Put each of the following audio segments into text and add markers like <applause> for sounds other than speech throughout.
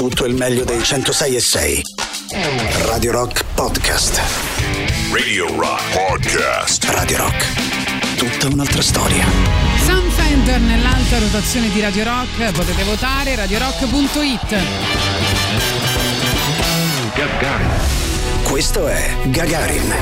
tutto il meglio dei 106 e 6. Radio Rock Podcast. Radio Rock Podcast. Radio Rock. Tutta un'altra storia. Sam Fender nell'alta rotazione di Radio Rock, potete votare radiorock.it. Questo è Gagarin.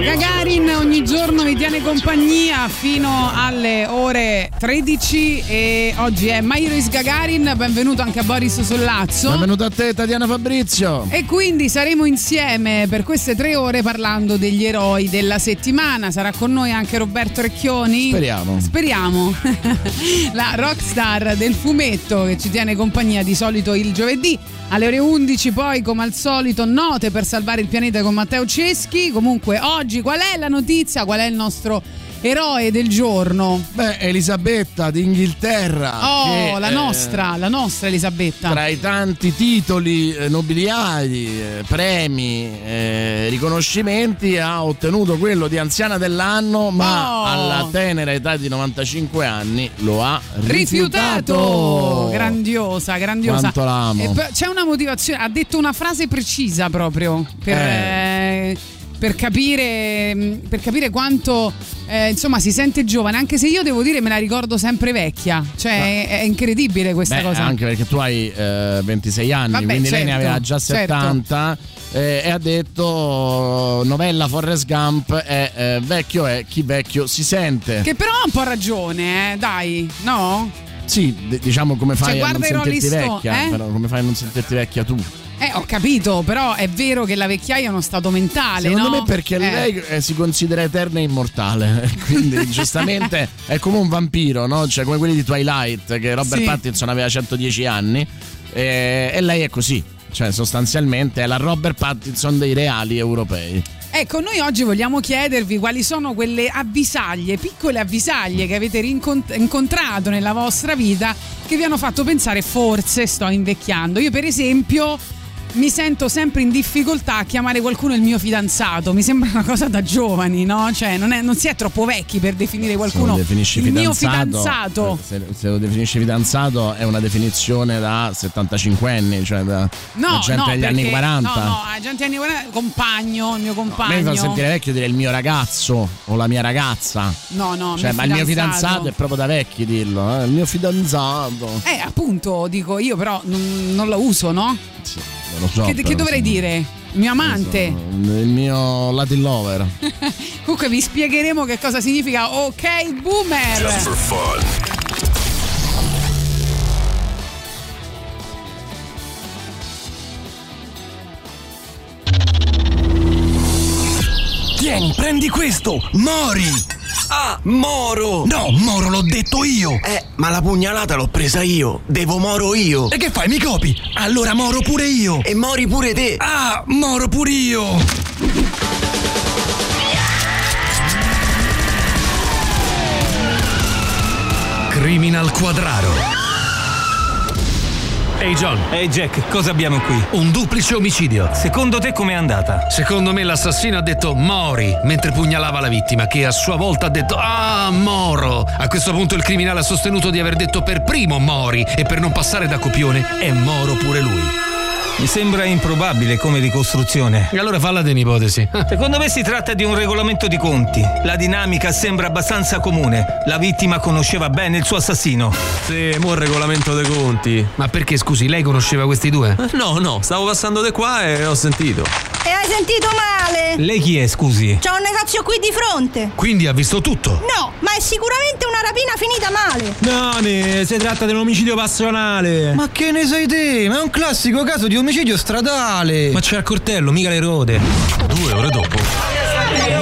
Gagarin ogni giorno vi tiene compagnia fino alle ore 13 e oggi è Mairis Gagarin, benvenuto anche a Boris Sollazzo. Benvenuto a te Tatiana Fabrizio. E quindi saremo insieme per queste tre ore parlando degli eroi della settimana. Sarà con noi anche Roberto Recchioni? Speriamo. Speriamo. <laughs> La rockstar del fumetto che ci tiene compagnia di solito il giovedì alle ore 11 poi come al solito note per salvare il pianeta con Matteo Ceschi. Comunque oggi qual è la notizia? Qual è il nostro eroe del giorno? Beh, Elisabetta d'Inghilterra. Oh, che, la eh, nostra, la nostra Elisabetta. Tra i tanti titoli eh, nobiliari, eh, premi, eh, riconoscimenti, ha ottenuto quello di anziana dell'anno, ma Oh. alla tenera età di 95 anni lo ha Rifiutato! rifiutato. Grandiosa, grandiosa. Quanto l'amo. C'è una motivazione, ha detto una frase precisa proprio per, eh, per capire, mh, per capire quanto eh, insomma si sente giovane, anche se io devo dire me la ricordo sempre vecchia. Cioè è, è incredibile questa Beh, cosa. anche perché tu hai eh, 26 anni, Vabbè, quindi lei ne certo, aveva già certo. 70 eh, e ha detto novella Forrest Gump è eh, vecchio è chi vecchio si sente. Che però ha un po' ragione, eh, dai, no? Sì, d- diciamo come fai Cioè, a non sentirti Stone, vecchia, eh? però come fai a non sentirti vecchia tu? Eh, ho capito, però è vero che la vecchiaia è uno stato mentale, Secondo no? me perché Eh. lei eh, si considera eterna e immortale, <laughs> quindi giustamente è come un vampiro, no? Cioè come quelli di Twilight che Robert Sì. Pattinson aveva 110 anni e, e lei è così, cioè sostanzialmente è la Robert Pattinson dei reali europei. Ecco, noi oggi vogliamo chiedervi quali sono quelle avvisaglie, piccole avvisaglie che avete incontrato nella vostra vita che vi hanno fatto pensare forse sto invecchiando. Io per esempio mi sento sempre in difficoltà a chiamare qualcuno il mio fidanzato, mi sembra una cosa da giovani, no? Cioè non, è- non si è troppo vecchi per definire qualcuno lo definisci il mio fidanzato, Se, se lo definisci fidanzato è una definizione da 75 anni, cioè da, No, da gente no, degli perché, anni 40. No, no, gente anni 40, compagno, il mio compagno. mi fa sentire vecchio dire il mio ragazzo o la mia ragazza. No, no, Cioè, mio ma il mio fidanzato. è proprio da vecchi dirlo, eh? il mio fidanzato. Eh, appunto, dico io, però non, non lo uso, no? Sì, lo so. che, però, che dovrei insomma, dire? Il mio amante. Il mio Latin lover. <laughs> Comunque vi spiegheremo che cosa significa ok Just boomer. for fun. Tieni, prendi questo! Mori! Ah, Moro! No, Moro l'ho detto io! Eh, ma la pugnalata l'ho presa io. Devo Moro io. E che fai, mi copi? Allora Moro pure io! E mori pure te. Ah, Moro pure io! Criminal Quadraro. Ehi John, Ehi Jack, cosa abbiamo qui? un duplice omicidio. Secondo te com'è andata? Secondo me l'assassino ha detto Mori mentre pugnalava la vittima, che a sua volta ha detto Ah, Moro. A questo punto il criminale ha sostenuto di aver detto per primo Mori e per non passare da copione è Moro pure lui. Mi sembra improbabile come ricostruzione. E allora falla un'ipotesi. <laughs> Secondo me si tratta di un regolamento di conti. La dinamica sembra abbastanza comune. La vittima conosceva bene il suo assassino. Sì, mo il regolamento dei conti. Ma perché scusi, lei conosceva questi due? No, no, stavo passando di qua e ho sentito. E hai sentito male? Lei chi è, scusi? C'è un negozio qui di fronte. Quindi ha visto tutto. No, ma è sicuramente una rapina finita male. Nani, si tratta di un omicidio passionale. Ma che ne sai te? Ma è un classico caso di omicidio stradale. Ma c'è il coltello, mica le rode. Due ore dopo.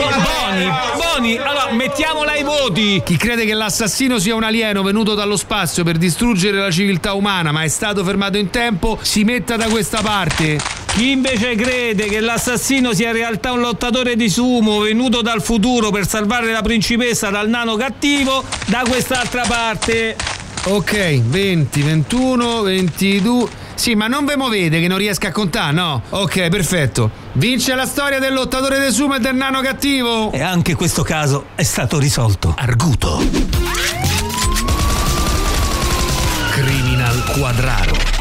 Boni, Boni, allora mettiamola ai voti. Chi crede che l'assassino sia un alieno venuto dallo spazio per distruggere la civiltà umana ma è stato fermato in tempo, si metta da questa parte. Chi invece crede che l'assassino sia in realtà un lottatore di sumo venuto dal futuro per salvare la principessa dal nano cattivo, da quest'altra parte. Ok, 20, 21, 22. Sì, ma non ve muovete che non riesco a contare, no? Ok, perfetto. Vince la storia del lottatore de sumo e del nano cattivo. E anche questo caso è stato risolto. Arguto. Criminal Quadraro.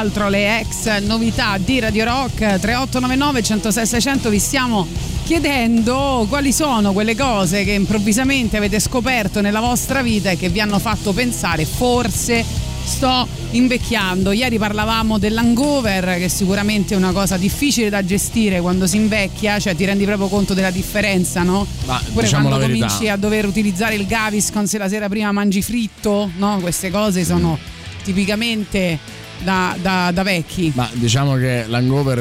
L'altro le ex novità di Radio Rock 3899 106 600 vi stiamo chiedendo quali sono quelle cose che improvvisamente avete scoperto nella vostra vita e che vi hanno fatto pensare forse sto invecchiando. Ieri parlavamo dell'hangover, che sicuramente è una cosa difficile da gestire quando si invecchia, cioè ti rendi proprio conto della differenza, no? Ma Oppure diciamo quando verità. cominci a dover utilizzare il Gaviscon se la sera prima mangi fritto, no? Queste cose sono tipicamente da, da- da vecchi. Ma diciamo che l'hangover,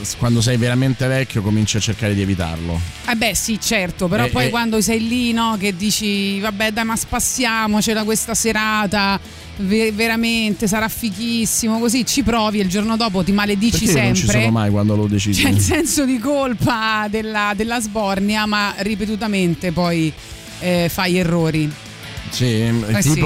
eh, quando sei veramente vecchio, cominci a cercare di evitarlo. Eh beh sì certo, però Eh, poi eh. quando sei lì no, che dici vabbè dai ma spassiamocela questa serata, ve- veramente sarà fighissimo, così ci provi e il giorno dopo ti maledici Perché io non ci sempre. sono mai quando lo decidi? C'è il senso di colpa della, della sbornia, ma ripetutamente poi eh, fai errori. Sì, Eh sì.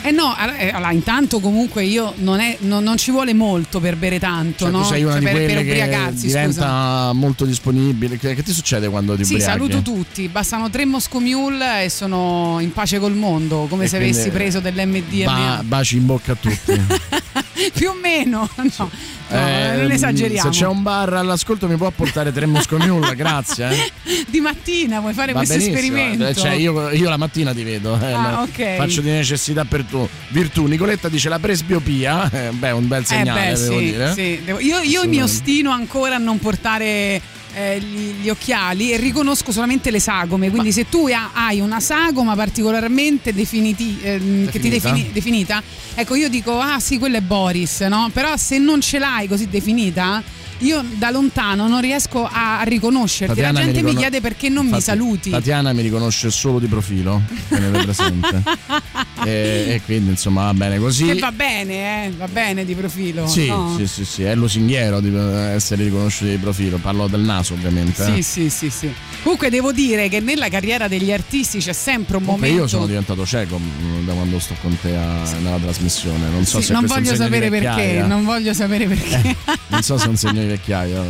Eh no, eh, allora intanto comunque io non, è- non- non ci vuole molto per bere tanto, Cioè, no? tu sei una Cioè, di per, per ubriacarsi, diventa scusa. molto disponibile. Che, che ti succede quando ti Sì, ubriachi? saluto tutti, bastano tre Moscow Mule e sono in pace col mondo, come E se avessi preso dell'MDMA. Ba- baci in bocca a tutti. <laughs> Più o meno, no, no, Eh, non esageriamo. Se c'è un bar all'ascolto mi può portare tre Moscow Mule, grazie. eh. <laughs> Di mattina vuoi fare Va questo benissimo. esperimento? Eh, Cioè, io, io la mattina ti vedo. eh, Ah, ma ok. Faccio di necessità per tu. Virtù. Nicoletta dice la presbiopia. eh, beh, un bel Eh segnale, beh, devo sì, dire. sì, devo- Io, io mi ostino ancora a non portare eh, gli, gli occhiali e riconosco solamente le sagome. Quindi, se tu ha- hai una sagoma particolarmente definiti- ehm, che ti Definita? defini- definita, ecco, io dico, ah sì, quello è Boris, no? Però se non ce l'hai così definita. Io da lontano non riesco a riconoscerti. Tatiana La gente mi, ricono- chiede perché non mi Infatti, saluti. Tatiana mi riconosce solo di profilo, tenete presente. <laughs> e, e quindi insomma va bene così. Che va bene, eh? Va bene di profilo. Sì, no? sì, sì, sì, è lusinghiero di essere riconosciuto di profilo. Parlo del naso, ovviamente. eh. Sì, sì, sì, sì. Comunque devo dire che nella carriera degli artisti c'è sempre un Comunque momento. io sono diventato cieco mm, da quando sto con te a- nella trasmissione. Non so Sì, se non voglio sapere perché, non voglio sapere perché. Non so se è un segno vecchiaia.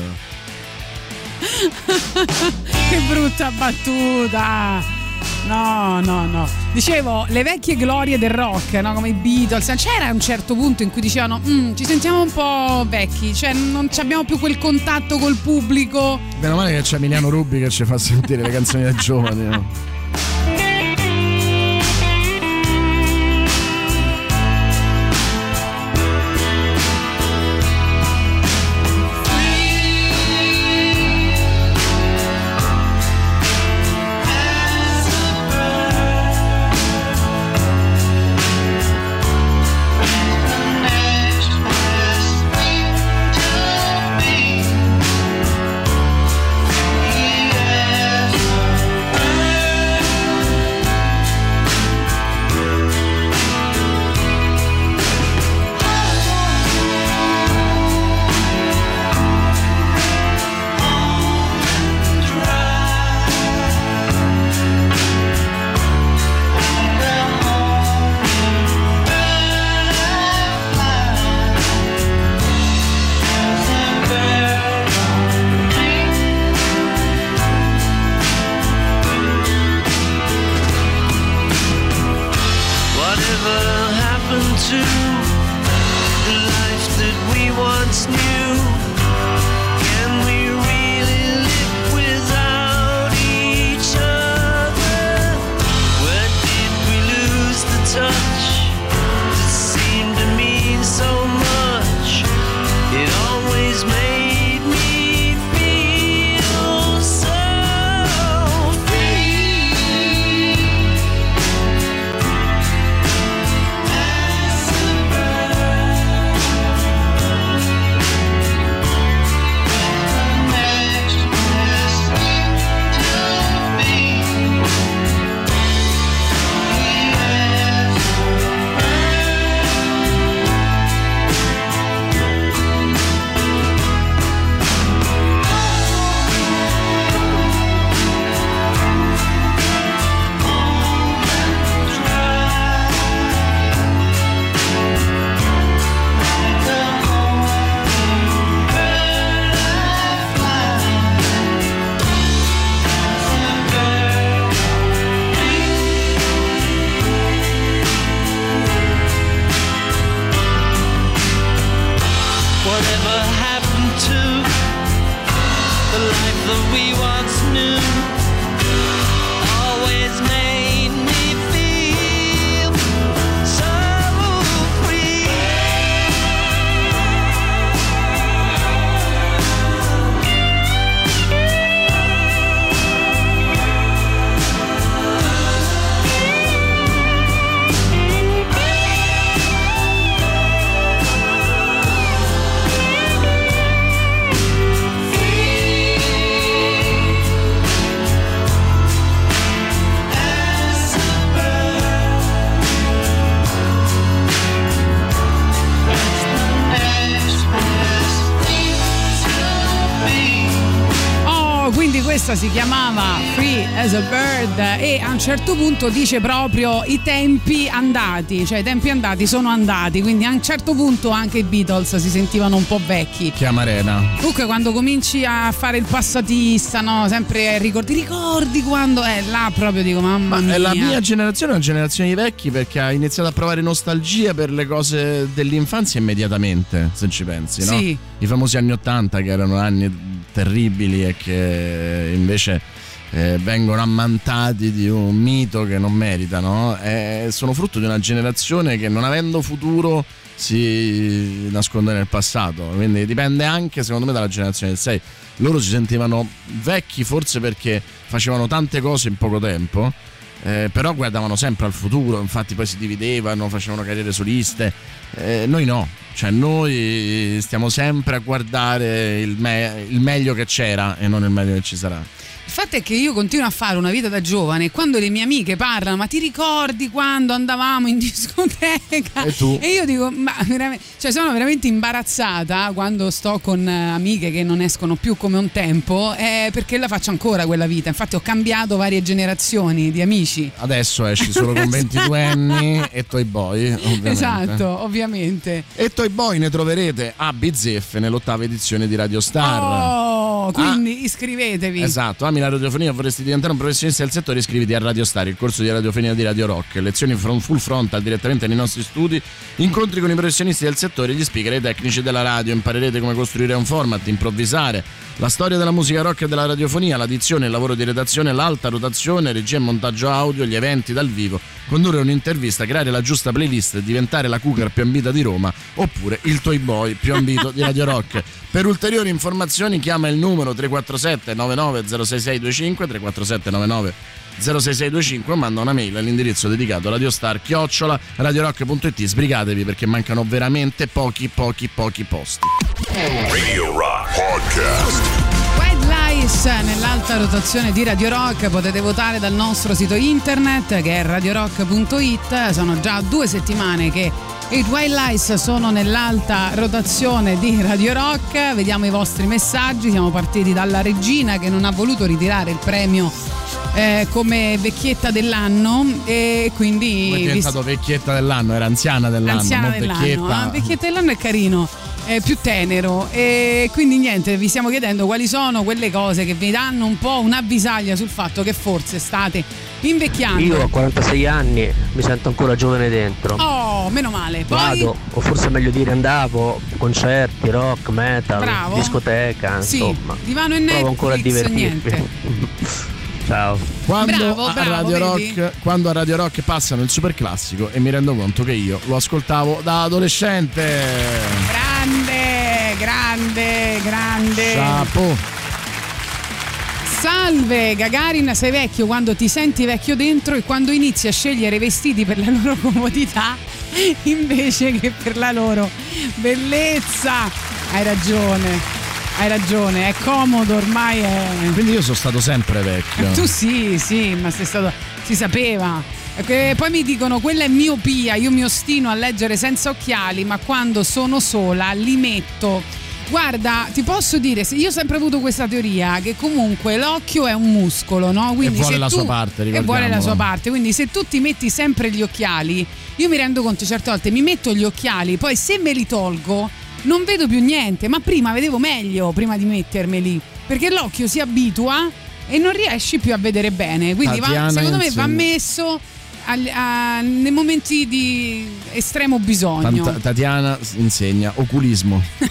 <laughs> che brutta battuta. No, no, no. Dicevo, le vecchie glorie del rock, no? come i Beatles. C'era un certo punto in cui dicevano, "Mm, ci sentiamo un po' vecchi, cioè non abbiamo più quel contatto col pubblico. Meno male che c'è Emiliano Rubi che ci fa sentire le canzoni da giovani. no? As a Bird e a un certo punto dice proprio i tempi andati, cioè i tempi andati sono andati, quindi a un certo punto anche i Beatles si sentivano un po' vecchi. Chiamarena. Comunque quando cominci a fare il passatista, no? Sempre ricordi, ricordi quando è là proprio dico mamma mia. Eh, La mia generazione è una generazione di vecchi perché ha iniziato a provare nostalgia per le cose dell'infanzia immediatamente, se ci pensi, no? Sì. I famosi anni Ottanta che erano anni terribili e che invece eh, vengono ammantati di un mito che non meritano. Eh, sono frutto di una generazione che non avendo futuro si nasconde nel passato. Quindi dipende anche, secondo me, dalla generazione del 6. Loro si sentivano vecchi forse perché facevano tante cose in poco tempo. eh, però guardavano sempre al futuro, infatti poi si dividevano, facevano carriere soliste. Eh, noi no, cioè noi stiamo sempre a guardare il, me- il meglio che c'era e non il meglio che ci sarà. Il fatto è che io continuo a fare una vita da giovane e quando le mie amiche parlano, ma ti ricordi quando andavamo in <laughs> discoteca? E tu? io dico, ma veramente, cioè sono veramente imbarazzata quando sto con eh, amiche che non escono più come un tempo, eh, perché la faccio ancora quella vita. Infatti ho cambiato varie generazioni di amici. Adesso esci solo con <laughs> 22 anni e Toy Boy, ovviamente. Esatto, ovviamente. E Toy Boy ne troverete a bizzeffe nell'ottava edizione di Radio Star. Oh, quindi iscrivetevi. Esatto, ami la radiofonia, vorresti diventare un professionista del settore, iscriviti a Radio Star, il corso di radiofonia di Radio Rock, lezioni from full frontal direttamente nei nostri studi, incontri con i professionisti del settore, gli speaker e i tecnici della radio, imparerete come costruire un format, improvvisare, la storia della musica rock e della radiofonia, l'addizione, il lavoro di redazione, l'alta rotazione, regia e montaggio audio, gli eventi dal vivo, condurre un'intervista, creare la giusta playlist, diventare la cougar più ambita di Roma oppure il Toy Boy più ambito di Radio Rock. Per ulteriori informazioni chiama il numero 347 99 06625 347 99 06625 o manda una mail all'indirizzo dedicato radiostar chiocciola radiorock.it sbrigatevi perché mancano veramente pochi pochi pochi posti Radio Rock Podcast. White Lies nell'alta rotazione di Radio Rock potete votare dal nostro sito internet che è radiorock.it sono già due settimane che i Lies sono nell'alta rotazione di Radio Rock. Vediamo i vostri messaggi. Siamo partiti dalla regina che non ha voluto ritirare il premio eh, come vecchietta dell'anno. E quindi Come è diventato vecchietta dell'anno era anziana dell'anno L'anziana non dell'anno, vecchietta. Ah, vecchietta dell'anno è carino, è più tenero. E quindi niente, vi stiamo chiedendo quali sono quelle cose che vi danno un po' un'avvisaglia sul fatto che forse state invecchiando. Io a 46 anni mi sento ancora giovane dentro. Oh, meno male. Poi Vado, o forse meglio dire andavo, concerti, rock, metal, Bravo. discoteca, Sì, insomma. divano e Provo ancora a Netflix, divertirmi. niente. <laughs> Ciao. Quando, Bravo, a bravo, Radio? Rock, quando a Radio Rock passano il super classico e mi rendo conto che io lo ascoltavo da adolescente. grande, grande, grande. Chapeau. Salve Gagarin, sei vecchio quando ti senti vecchio dentro e quando inizi a scegliere vestiti per la <laughs> loro comodità invece che per la loro bellezza. Hai ragione, hai ragione, è comodo ormai. È... Quindi io sono stato sempre vecchio. <laughs> Tu sì, sì, ma sei stato. si sapeva. E poi mi dicono quella è miopia, io mi ostino a leggere senza occhiali, ma quando sono sola li metto. Guarda, ti posso dire, io ho sempre avuto questa teoria che comunque l'occhio è un muscolo, no? Quindi vuole se la tu- sua parte, E vuole la sua parte, quindi se tu ti metti sempre gli occhiali, io mi rendo conto certe volte mi metto gli occhiali, poi se me li tolgo non vedo più niente, ma prima vedevo meglio prima di mettermeli, perché l'occhio si abitua e non riesci più a vedere bene, quindi va- secondo me va messo al- a- nei momenti di estremo bisogno. Tanta- Tatiana insegna oculismo. <laughs>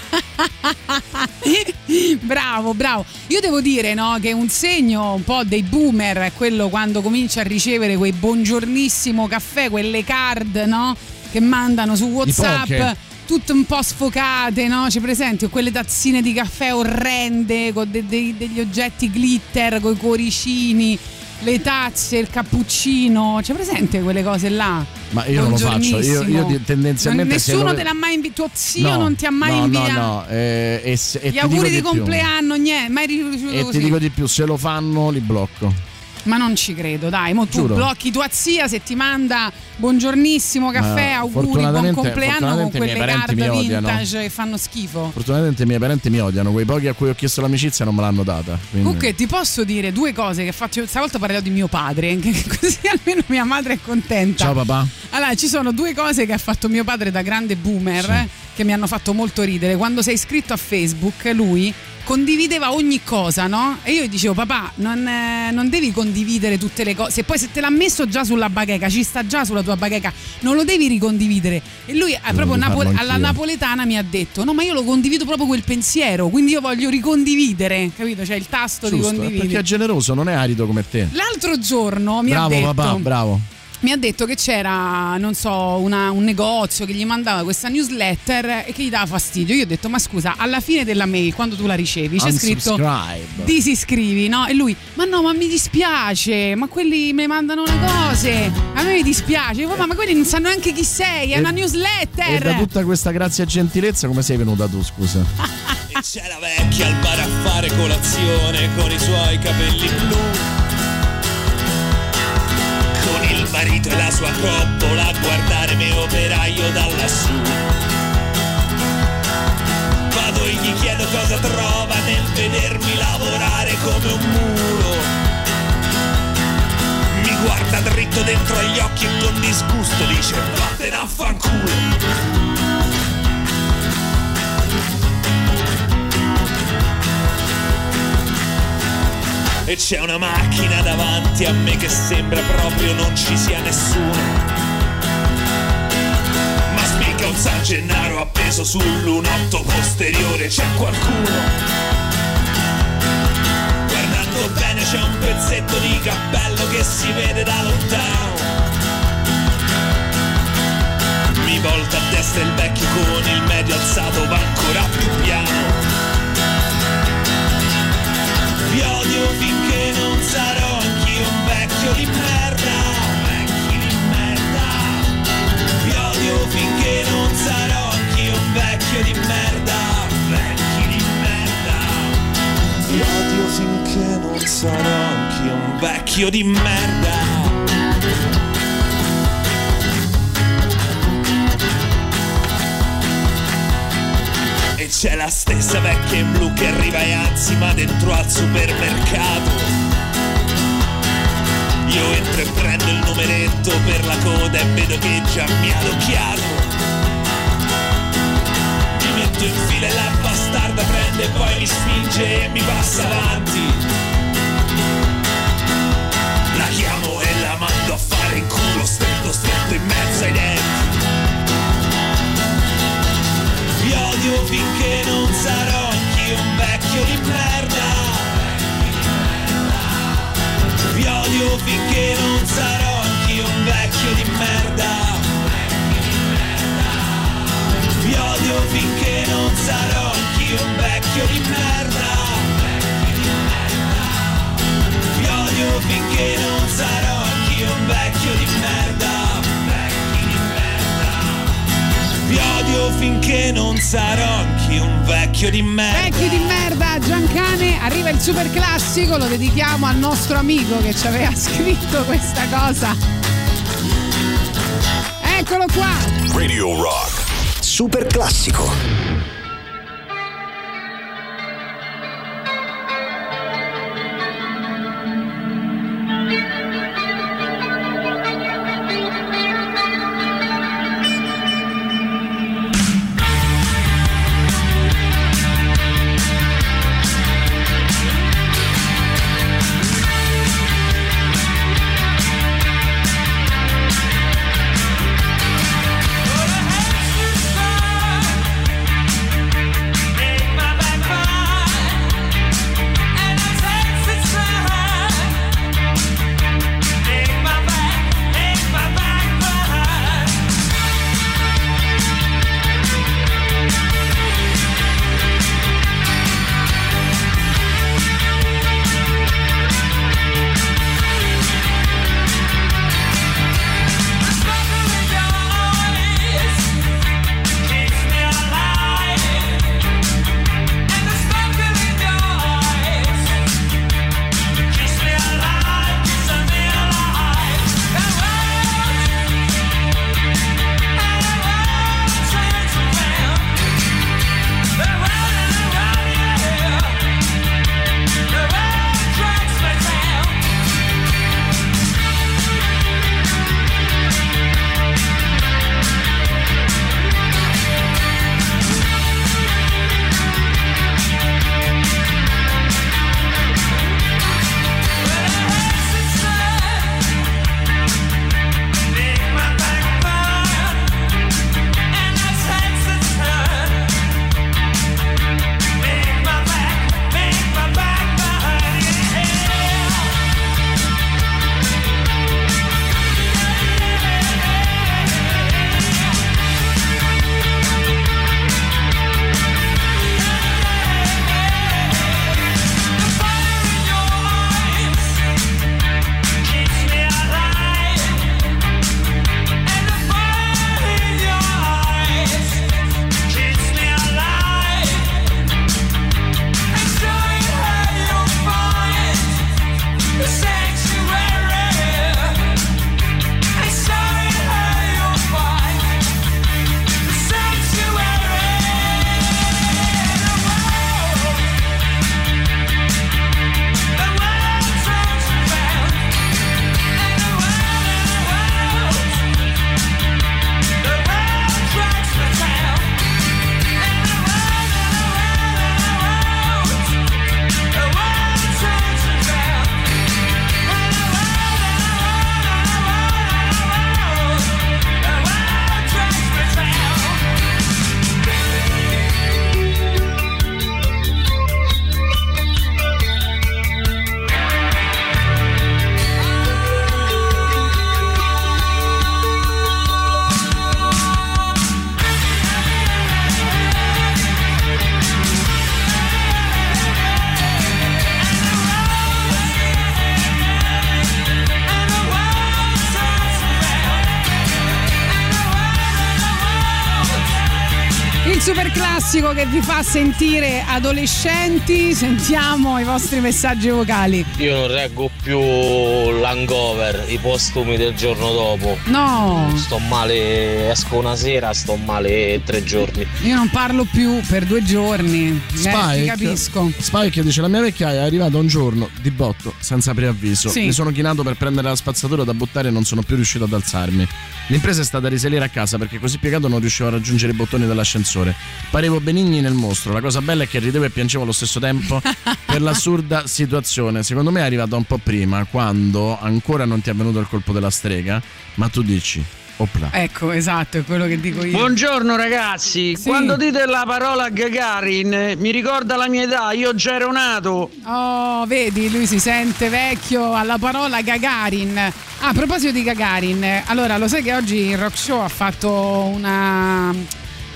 bravo, bravo. Io devo dire no, che un segno un po' dei boomer è quello quando comincia a ricevere quei buongiornissimo caffè, quelle card no, che mandano su WhatsApp. Tutte un po' sfocate, no? Ci presenti? O quelle tazzine di caffè orrende con de- de- degli oggetti glitter, con i cuoricini, le tazze, il cappuccino. C'è presente quelle cose là? Ma io non lo faccio, io, io di- tendenzialmente se nessuno lo- te l'ha mai invitato, tuo zio No, non ti ha mai no, inviato. No, no, eh, e, e Gli auguri di più. compleanno, niente, mai ricevuto E così. ti dico di più, se lo fanno li blocco. Ma non ci credo, dai, mo tu Giuro. blocchi tua zia se ti manda buongiornissimo caffè, Ma auguri, buon fortunatamente- compleanno con fortunatamente i miei quelle parenti card mi odiano. vintage che fanno schifo. Fortunatamente i miei parenti mi odiano, quei pochi a cui ho chiesto l'amicizia non me l'hanno data. quindi- Comunque ti posso dire due cose che faccio, stavolta parlerò di mio padre, <laughs> che così almeno mia madre è contenta. Ciao papà. Allora, ci sono due cose che ha fatto mio padre da grande boomer eh, che mi hanno fatto molto ridere. Quando sei iscritto a Facebook, lui condivideva ogni cosa, no? E io gli dicevo, papà, non, eh, non devi condividere tutte le cose. Se poi se te l'ha messo già sulla bacheca, ci sta già sulla tua bacheca, non lo devi ricondividere. E lui eh, proprio devo napo- farlo alla napoletana mi ha detto, no, ma io lo condivido proprio quel pensiero, quindi io voglio ricondividere, capito? C'è il tasto di Giusto, eh, condividere. perché è generoso, non è arido come te. L'altro giorno mi bravo ha detto papà, bravo. Mi ha detto che c'era, non so, una- un negozio che gli mandava questa newsletter e che gli dava fastidio. Io ho detto, ma scusa, alla fine della mail, quando tu la ricevi, c'è scritto disiscrivi, no? E lui, ma no, ma mi dispiace, ma quelli mi mandano le cose, a me mi dispiace. Io, ma quelli non sanno neanche chi sei, è E- una E da newsletter. tutta questa grazia e gentilezza come sei venuta tu, scusa? <laughs> E c'è la vecchia al bar a fare colazione con i suoi capelli blu. Marito e la sua coppola a guardare me operaio da lassù. Vado e gli chiedo cosa trova nel vedermi lavorare come un muro. Mi guarda dritto dentro agli occhi e con disgusto dice vattene a fanculo. E c'è una macchina davanti a me che sembra proprio non ci sia nessuno. Ma spicca un San Gennaro appeso sul lunotto posteriore, c'è qualcuno. Guardando bene c'è un pezzetto di cappello che si vede da lontano. Mi volta a destra il vecchio con il medio alzato va ancora più piano. Vi odio finché vecchio di merda. E c'è la stessa vecchia in blu che arriva e anzima dentro al supermercato. Io entro e prendo il numeretto per la coda e vedo che già mi ha adocchiato. Mi metto in fila e la bastarda prende e poi mi spinge e mi passa avanti. La chiamo e la mando a fare in culo stretto stretto in mezzo ai denti. Vi odio finché non sarò anch'io un vecchio di merda. Odio finché non sarò anch'io un vecchio di merda. Vi odio finché non sarò anch'io un vecchio di merda. Vi odio finché non sarò anch'io un vecchio di merda. Vi odio finché non sarò anch'io un vecchio di merda. Vecchi di merda, Giancane, arriva il super classico, lo dedichiamo al nostro amico che ci aveva <laughs> scritto questa cosa. Eccolo qua. Radio Rock. Super classico. Classico che vi fa sentire adolescenti, sentiamo i vostri messaggi vocali. Io non reggo più l'hangover, i postumi del giorno dopo. No, Sto male, esco una sera, sto male tre giorni. io non parlo più per due giorni. Eh, ti Spike, capisco. Spike dice la mia vecchiaia è arrivata un giorno di botto senza preavviso Sì. mi sono chinato per prendere la spazzatura da buttare e non sono più riuscito ad alzarmi l'impresa è stata risalire a casa perché così piegato non riuscivo a raggiungere i bottoni dell'ascensore. Parevo Benigni nel mostro. La cosa bella è che ridevo e piangevo allo stesso tempo <laughs> per l'assurda situazione. Secondo me è arrivata un po' prima quando ancora non ti è venuto il colpo della strega ma tu dici opla Ecco, esatto, è quello che dico io. Buongiorno ragazzi, Sì. quando dite la parola Gagarin eh, mi ricorda la mia età, io già ero nato. Oh, vedi, lui si sente vecchio alla parola Gagarin. Ah, a proposito di Gagarin, allora lo sai che oggi il Rock Show ha fatto una.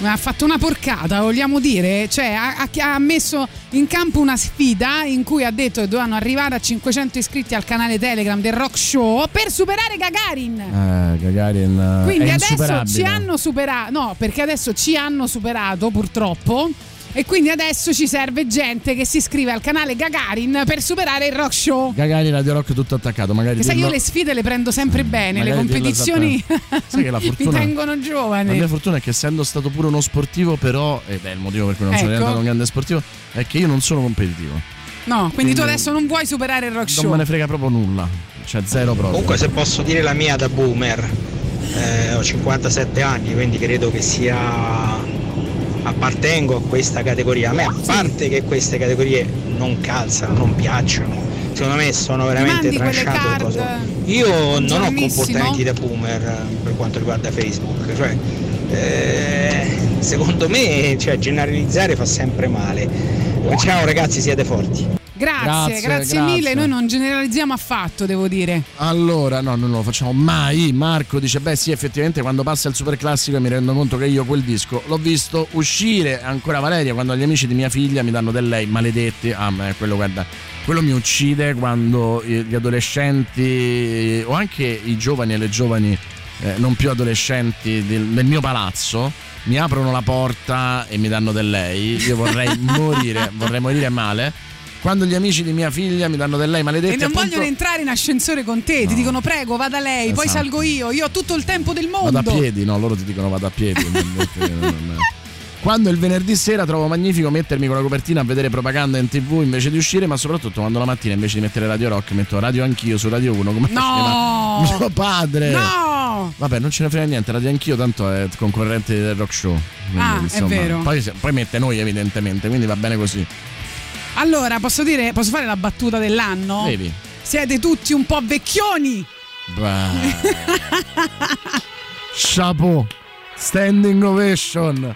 Ha fatto una porcata, vogliamo dire? Cioè, ha, ha- messo in campo una sfida in cui ha detto che dovevano arrivare a 500 iscritti al canale Telegram del Rock Show per superare Gagarin. eh, Gagarin eh, Quindi adesso ci hanno superato, no, perché adesso ci hanno superato purtroppo. E quindi adesso ci serve gente che si iscrive al canale Gagarin per superare il rock show. Gagarin Radio Rock tutto attaccato magari Che sai, dirlo- io le sfide le prendo sempre bene, le magari dirlo competizioni Sai che la <laughs> mi fortuna tengono La giovane. mia fortuna è che essendo stato pure uno sportivo, però, ed è il motivo per cui non sono Ecco. diventato un grande sportivo, è che io non sono competitivo. No, quindi tu Quindi- adesso non vuoi superare il rock Non show. me ne frega proprio nulla. Cioè zero proprio. Comunque se posso dire la mia da boomer, eh, ho 57 anni, quindi credo che sia appartengo a questa categoria. A me a parte che queste categorie non calzano, non piacciono, secondo me sono veramente card cose. Io non ho comportamenti da boomer eh, per quanto riguarda Facebook, cioè eh, secondo me cioè, generalizzare fa sempre male. Ciao ragazzi, siete forti. Grazie, Grazie, grazie, grazie. mille. Noi non generalizziamo affatto, devo dire. Allora, no, non lo facciamo mai. Marco dice: Beh, sì, effettivamente, quando passa il super classico mi rendo conto che io quel disco l'ho visto uscire. Ancora Valeria, quando gli amici di mia figlia mi danno del lei, maledetti. Ah, ma quello, guarda, quello mi uccide quando gli adolescenti o anche i giovani e le giovani eh, non più adolescenti del, del mio palazzo mi aprono la porta e mi danno del lei. Io vorrei <laughs> morire, vorrei morire male. Quando gli amici di mia figlia mi danno del lei maledetti E non appunto, vogliono entrare in ascensore con te, ti dicono prego, vada lei, poi Esatto. salgo io, io ho tutto il tempo del mondo. Vado a piedi, no, loro ti dicono vado a piedi. <laughs> Quando il venerdì sera trovo magnifico mettermi con la copertina a vedere propaganda in tv invece di uscire, ma soprattutto quando la mattina invece di mettere Radio Rock metto Radio Anch'io su Radio 1 come No! faceva mio padre. No! Vabbè, non ce ne frega niente, Radio Anch'io tanto è concorrente del rock show. Quindi, Ah, è vero. Poi, poi mette noi evidentemente, quindi va bene così. Allora, posso dire, posso fare la battuta dell'anno? Vedi? Siete tutti un po' vecchioni. Beh. <laughs> Chapeau. Standing ovation.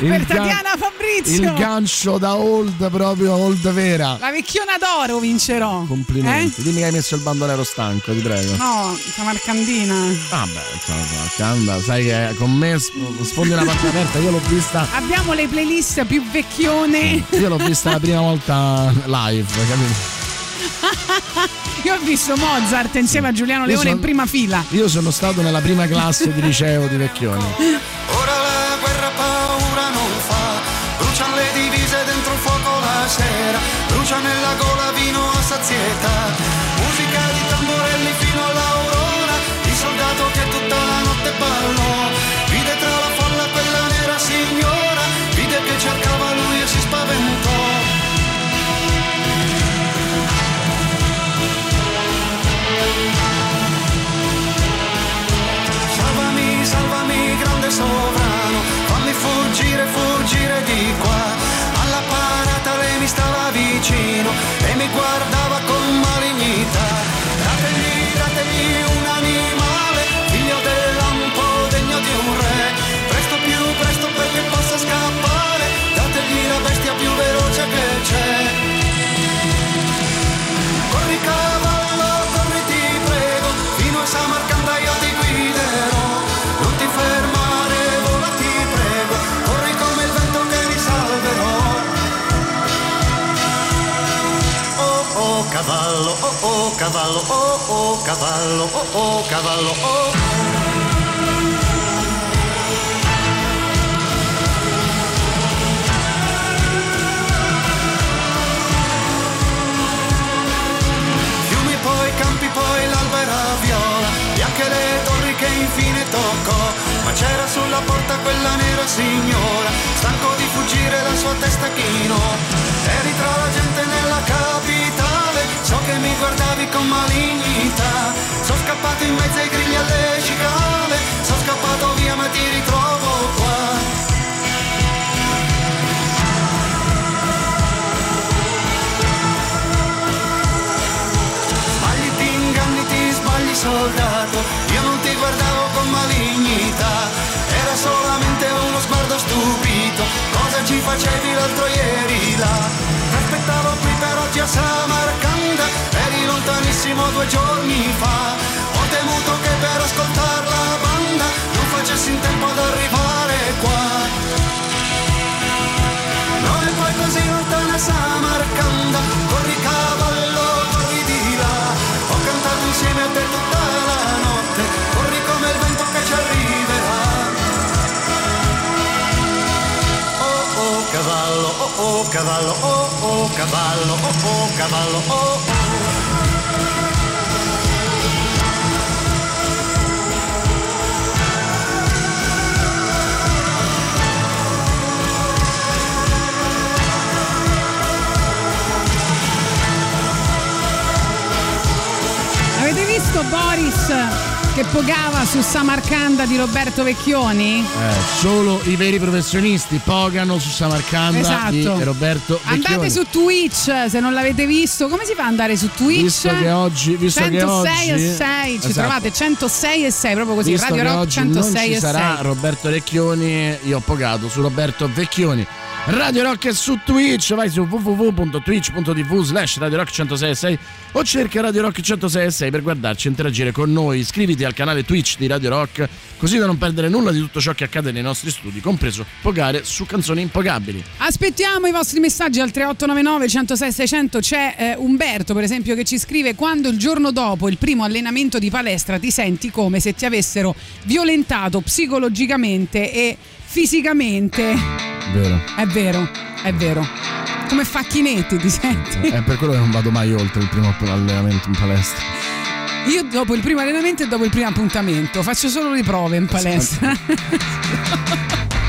Il per gan- Tatiana Fabrizio. Il gancio da old proprio old vera. La vecchiona d'oro vincerò. Complimenti. Dimmi che hai messo il bandolero stanco, ti prego. Eh? No, Samarcandina. Vabbè, insomma, Canda, sai che con me sfondi una parte aperta, io l'ho vista. Abbiamo le playlist più vecchione. Io l'ho vista la prima volta live, capito? <laughs> Io ho visto Mozart insieme a Giuliano Leone sono- in prima fila. Io sono stato nella prima classe di liceo di Vecchioni. Ora la guerra paura non fa, bruciano le divise dentro il fuoco la sera, brucia nella gola vino a sazietà, musica di tamborelli fino all'aurora, il soldato che tutta la notte ballò, vicino e mi guardava Oh, oh cavallo, oh oh cavallo, oh oh cavallo, oh. Fiumi poi, campi poi, l'albera viola, bianche le torri che infine toccò, ma c'era sulla porta quella nera signora, stanco di fuggire la sua testa chino, eri tra la gente nella capitale so che mi guardavi con malignità. Sono scappato in mezzo ai grilli alle cicale, sono scappato via ma ti ritrovo qua. Sbagli, ti inganni, ti sbagli soldato Io non ti guardavo con malignità Era solamente uno sguardo stupito Cosa ci facevi l'altro ieri là? Aspettavo qui per oggi a Samarcanda Eri lontanissimo due giorni fa. Ho temuto che per ascoltare la banda Non facessi in tempo ad arrivare qua. Non è poi così lontana Samarcanda Corri cavallo, corri di là. Ho cantato insieme a te tutta la notte Corri come il vento che ci arriverà oh oh cavallo, oh oh cavallo, oh oh cavallo, oh oh Visto Boris che pogava su Samarcanda di Roberto Vecchioni? Eh, solo i veri professionisti pogano su Samarcanda Esatto. di Roberto Vecchioni. Andate su Twitch se non l'avete visto. Come si fa ad andare su Twitch? Visto che oggi- visto che 106 e oggi- 6, ci Esatto. trovate 106 e 6, proprio così. Visto Radio che Rock oggi non 106 ci e sarà 6. Roberto Vecchioni, io ho pogato su Roberto Vecchioni. Radio Rock su Twitch, vai su www.twitch.tv slash Radio Rock 106 o cerca Radio Rock 106 per guardarci e interagire con noi. Iscriviti al canale Twitch di Radio Rock così da non perdere nulla di tutto ciò che accade nei nostri studi, compreso pogare su canzoni impogabili. Aspettiamo i vostri messaggi al 3899 106 600. C'è eh, Umberto, per esempio, che ci scrive: Quando il giorno dopo il primo allenamento di palestra ti senti come se ti avessero violentato psicologicamente e fisicamente. Vero. È vero, è vero. Come facchinetti ti senti? È per quello che non vado mai oltre il primo allenamento in palestra. Io dopo il primo allenamento e dopo il primo appuntamento faccio solo le prove in palestra. <laughs>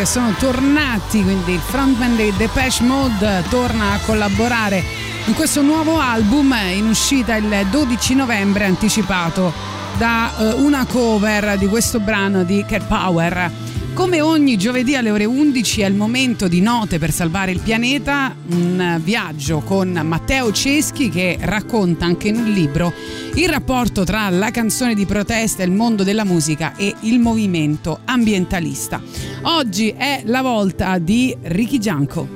che sono tornati, quindi il frontman dei Depeche Mode torna a collaborare in questo nuovo album in uscita il 12 novembre anticipato da eh, una cover di questo brano di Cat Power. Come ogni giovedì alle ore 11 è il momento di Note per salvare il pianeta, un viaggio con Matteo Ceschi che racconta anche in un libro il rapporto tra la canzone di protesta, il mondo della musica e il movimento ambientalista. Oggi è la volta di Ricky Gianco.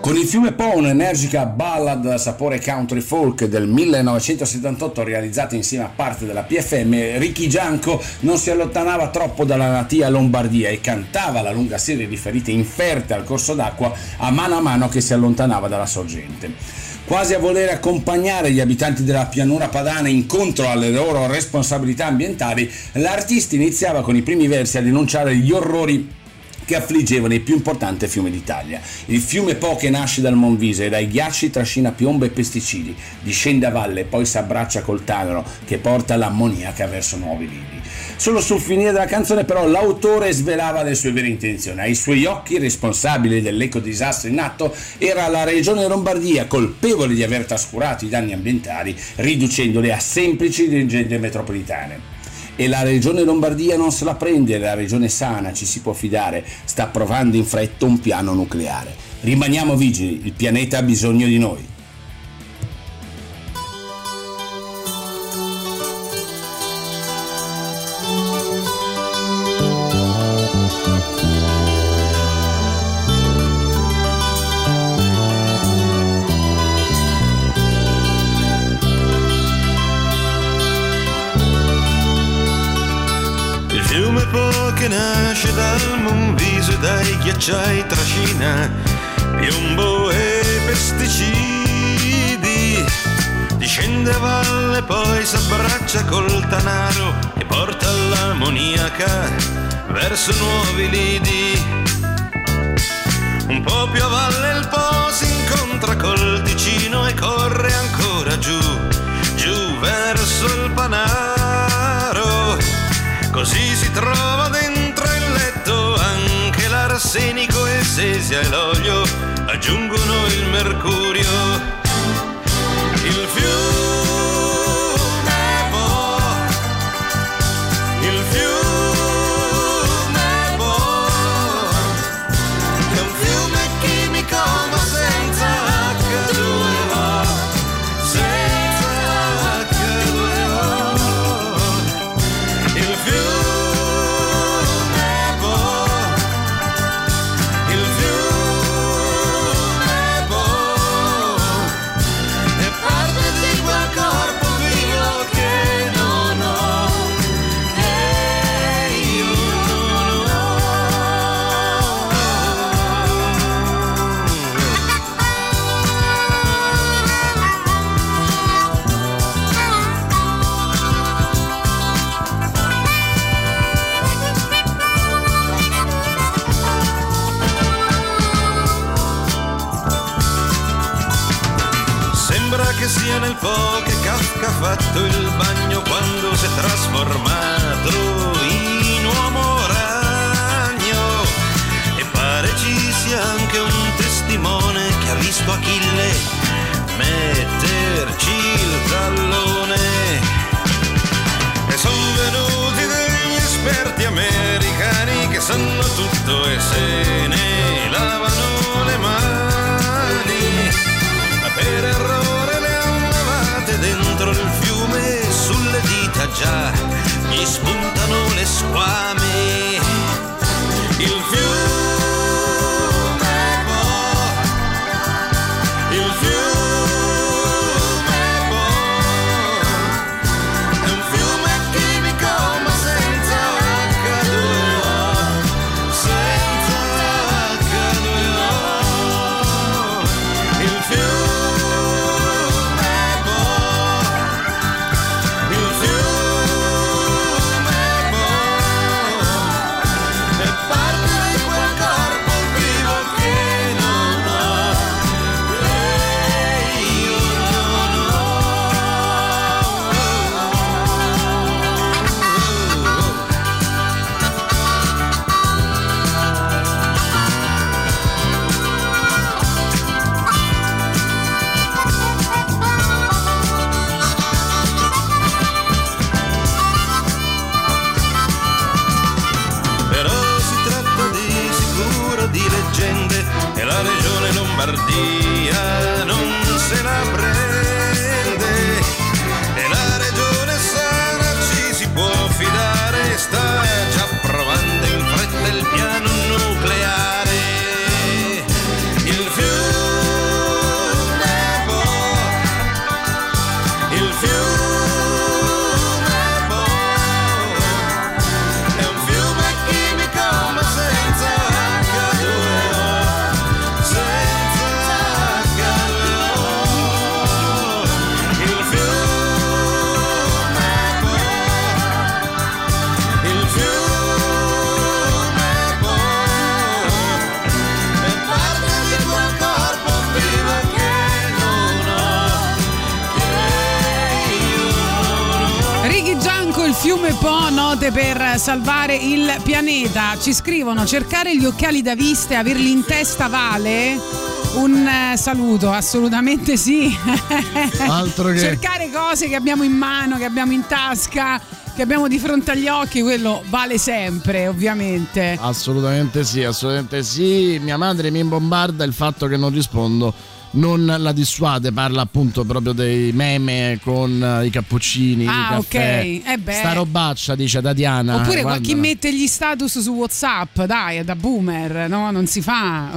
Con il fiume Po, un'energica ballad a sapore country folk del 1978 realizzata insieme a parte della PFM, Ricky Gianco non si allontanava troppo dalla natia Lombardia e cantava la lunga serie di ferite inferte al corso d'acqua a mano a mano che si allontanava dalla sorgente. Quasi a voler accompagnare gli abitanti della pianura padana incontro alle loro responsabilità ambientali, l'artista iniziava con i primi versi a denunciare gli orrori che affliggevano il più importante fiume d'Italia. Il fiume Po che nasce dal Monvise e dai ghiacci trascina piombo e pesticidi, discende a valle e poi si abbraccia col Tanaro che porta l'ammoniaca verso nuovi lidi. Solo sul finire della canzone però l'autore svelava le sue vere intenzioni. Ai suoi occhi responsabile dell'ecodisastro in atto era la regione Lombardia, colpevole di aver trascurato i danni ambientali, riducendoli a semplici leggende metropolitane e la regione Lombardia non se la prende, la regione sana, ci si può fidare, sta approvando in fretta un piano nucleare. Rimaniamo vigili, il pianeta ha bisogno di noi. Salvare il pianeta. Ci scrivono: cercare gli occhiali da vista e averli in testa vale? Un eh, saluto, assolutamente sì. <laughs> Altro che- Cercare cose che abbiamo in mano, che abbiamo in tasca, che abbiamo di fronte agli occhi, quello vale sempre, ovviamente. Assolutamente sì, assolutamente sì. Mia madre mi bombarda il fatto che non rispondo. Non la dissuade, parla appunto proprio dei meme con eh, i cappuccini, Ah, i caffè. ok. Eh beh. Sta robaccia, dice Tatiana. Oppure guarda, chi mette gli status su WhatsApp, dai, è da boomer, no? Non si fa,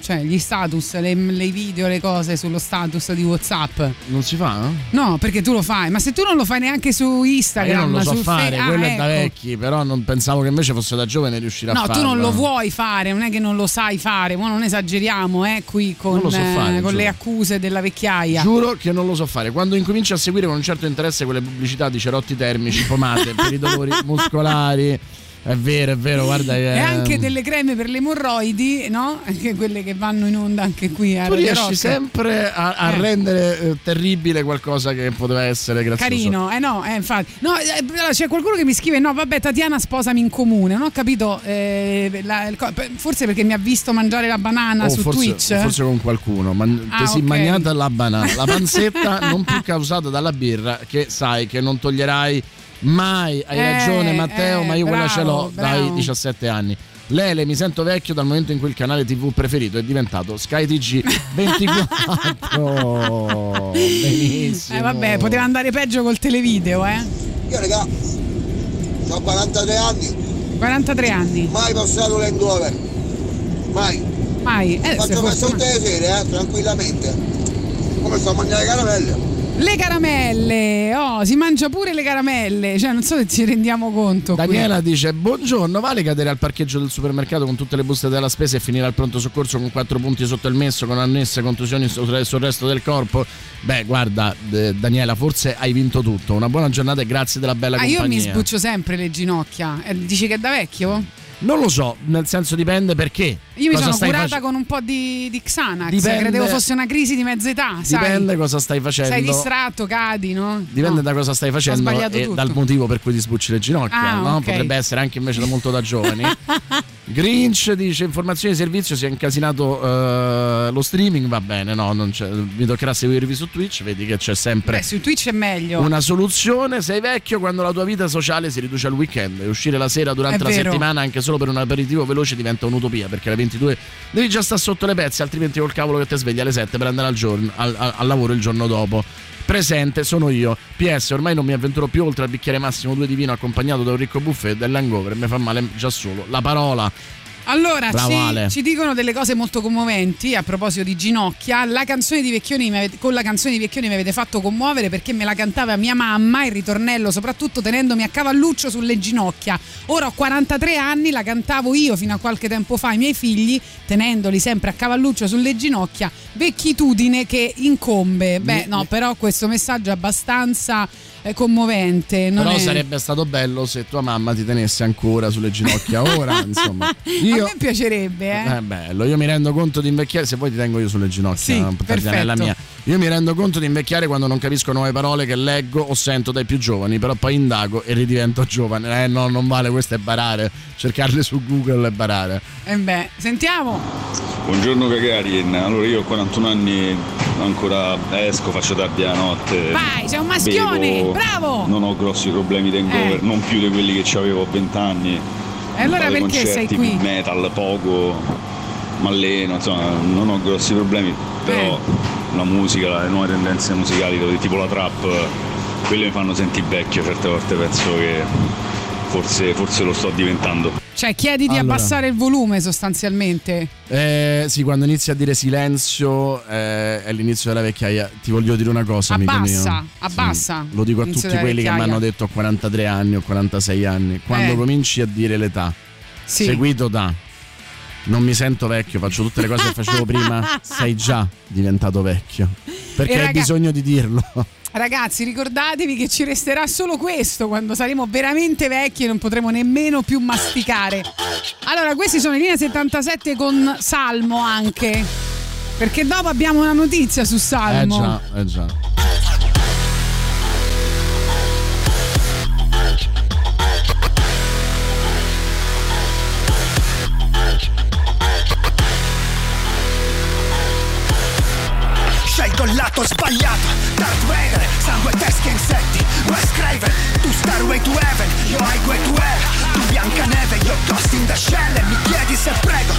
cioè gli status, le, le video, le cose sullo status di WhatsApp. Non si fa? eh? No, perché tu lo fai, ma se tu non lo fai neanche su Ma Instagram, io non lo so fare, Fe- ah, quello è da ecco. vecchi, però non pensavo che invece fosse da giovane riuscire a No, farlo. tu non lo vuoi fare, non è che non lo sai fare, ma non esageriamo, eh, qui con, Non lo so fare, eh, con. Le accuse della vecchiaia. Giuro che non lo so fare. Quando incominci a seguire con un certo interesse quelle pubblicità di cerotti termici, pomate <laughs> per i dolori muscolari, è vero, è vero, guarda. E anche delle creme per le emorroidi, no? Anche quelle che vanno in onda anche qui a Tu riesci Rock. sempre a, a Eh. rendere eh, terribile qualcosa che poteva essere grazioso. Carino, eh no, eh, infatti. No, eh, c'è qualcuno che mi scrive: No, vabbè, Tatiana sposami in comune. Non ho capito. eh, la- forse perché mi ha visto mangiare la banana O su Oh, forse, Twitch. forse con qualcuno, ma Ah, ti si ok. mangiata la banana, la panzetta non più causata dalla birra, che sai che non toglierai mai. Hai Eh, ragione, Matteo, eh, ma io quella ce l'ho bravo, dai bravo. 17 anni. Lele, mi sento vecchio dal momento in cui il canale TV preferito è diventato Sky TG 24. Benissimo. Eh, vabbè, poteva andare peggio col televideo, eh. Io raga, ho 43 anni, 43 anni. mai passato Land Rover. Mai. Mai. Eh, Faccio per tutte le sere, eh, tranquillamente. Come sto a mangiare caramelle. Le caramelle, oh, si mangia pure le caramelle, cioè non so se ci rendiamo conto. qui. Daniela dice: Buongiorno, vale cadere al parcheggio del supermercato con tutte le buste della spesa e finire al pronto soccorso con quattro punti sotto il messo, con annesse contusioni sul sul resto del corpo? Beh, guarda, eh, Daniela, forse hai vinto tutto. Una buona giornata e grazie della bella Ah, io compagnia. mi sbuccio sempre le ginocchia. Eh, dici che è da vecchio? Non lo so, nel senso dipende perché. Io mi sono curata face- con un po' di, di Xanax. Dipende- Credevo fosse una crisi di mezza età, sai? Dipende cosa stai facendo. Sei distratto, cadi, no? Dipende No. da cosa stai facendo e tutto. dal motivo per cui ti sbucci le ginocchia. Ah, no? ok. Potrebbe essere anche invece da molto da giovani. <laughs> Grinch dice informazioni di servizio si è incasinato eh, lo streaming, va bene, no, non c'è- mi toccherà seguirvi su Twitch, vedi che c'è sempre Beh, su Twitch è meglio. una soluzione. Sei vecchio quando la tua vita sociale si riduce al weekend e uscire la sera durante È la vero. settimana anche solo per un aperitivo veloce diventa un'utopia perché alle 22 devi già stare sotto le pezze, altrimenti col cavolo che ti svegli alle 7 per andare al, giorno- al- al- al lavoro il giorno dopo. Presente sono io. PS, ormai non mi avventuro più oltre al bicchiere massimo due di vino accompagnato da un ricco buffet dell'hangover. Mi fa male già solo la parola. Allora, ci, ci dicono delle cose molto commoventi a proposito di ginocchia. La canzone di Vecchioni avete- con la canzone di Vecchioni mi avete fatto commuovere perché me la cantava mia mamma, il ritornello, soprattutto tenendomi a cavalluccio sulle ginocchia. Ora ho 43 anni, la cantavo io fino a qualche tempo fa ai miei figli, tenendoli sempre a cavalluccio sulle ginocchia. Vecchitudine che incombe. Beh, no, però questo messaggio è abbastanza commovente. Però è... sarebbe stato bello se tua mamma ti tenesse ancora sulle ginocchia ora, <laughs> insomma. Io A me piacerebbe, eh. È bello, io mi rendo conto di invecchiare, se vuoi ti tengo io sulle ginocchia, Sì, è la mia. Io mi rendo conto di invecchiare quando non capisco nuove parole che leggo o sento dai più giovani, però poi indago e ridivento giovane. Eh no, non vale, questo è barare, cercarle su Google e barare. Eh beh, sentiamo. Buongiorno Gagarin, allora io ho 41 anni, ancora esco, faccio tardi la notte. Vai, sei un maschione, bevo, bravo! Non ho grossi problemi di hangover, Eh. non più di quelli che avevo a 20 anni. E allora perché sei qui? Metal, poco. Mi alleno, insomma, non ho grossi problemi, però la musica, le nuove tendenze musicali, dove- tipo la trap, quelle mi fanno sentire vecchio, certe volte penso che forse, forse lo sto diventando. Cioè, chiedi di Allora. abbassare il volume sostanzialmente. Eh, sì, quando inizi a dire silenzio eh, è l'inizio della vecchiaia. Ti voglio dire una cosa, amico Abbassa, mio. abbassa. Lo dico a tutti quelli che mi hanno detto ho 43 anni o 46 anni. Quando Eh. cominci a dire l'età, Sì. seguito da non mi sento vecchio, faccio tutte le cose che facevo prima, sei già diventato vecchio. Perché E hai raga- bisogno di dirlo. Ragazzi, ricordatevi che ci resterà solo questo quando saremo veramente vecchi e non potremo nemmeno più masticare. Allora, questi sono i linea 77 con Salmo anche. Perché dopo abbiamo una notizia su Eh Salmo. già, eh già. Lato sbagliato. Darth Vader, sangue, e insetti. Wes Craven, tu Starway to Heaven. Io Highway to Hell Tu Biancaneve, io Ghost in the Shell. E mi chiedi se prego,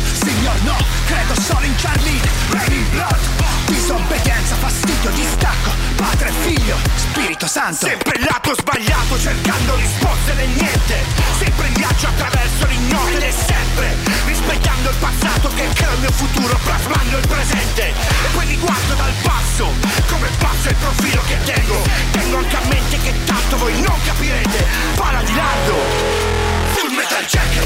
Spirito Santo. Sempre il lato sbagliato cercando risposte nel niente. Sempre in viaggio attraverso l'ignoto e sempre. Rispettando il passato che crea il mio futuro Plasmando il presente. E poi li guardo dal basso Come pazzo il profilo che tengo. Tengo anche a mente che tanto voi non capirete. Pala di lardo Full metal jacket.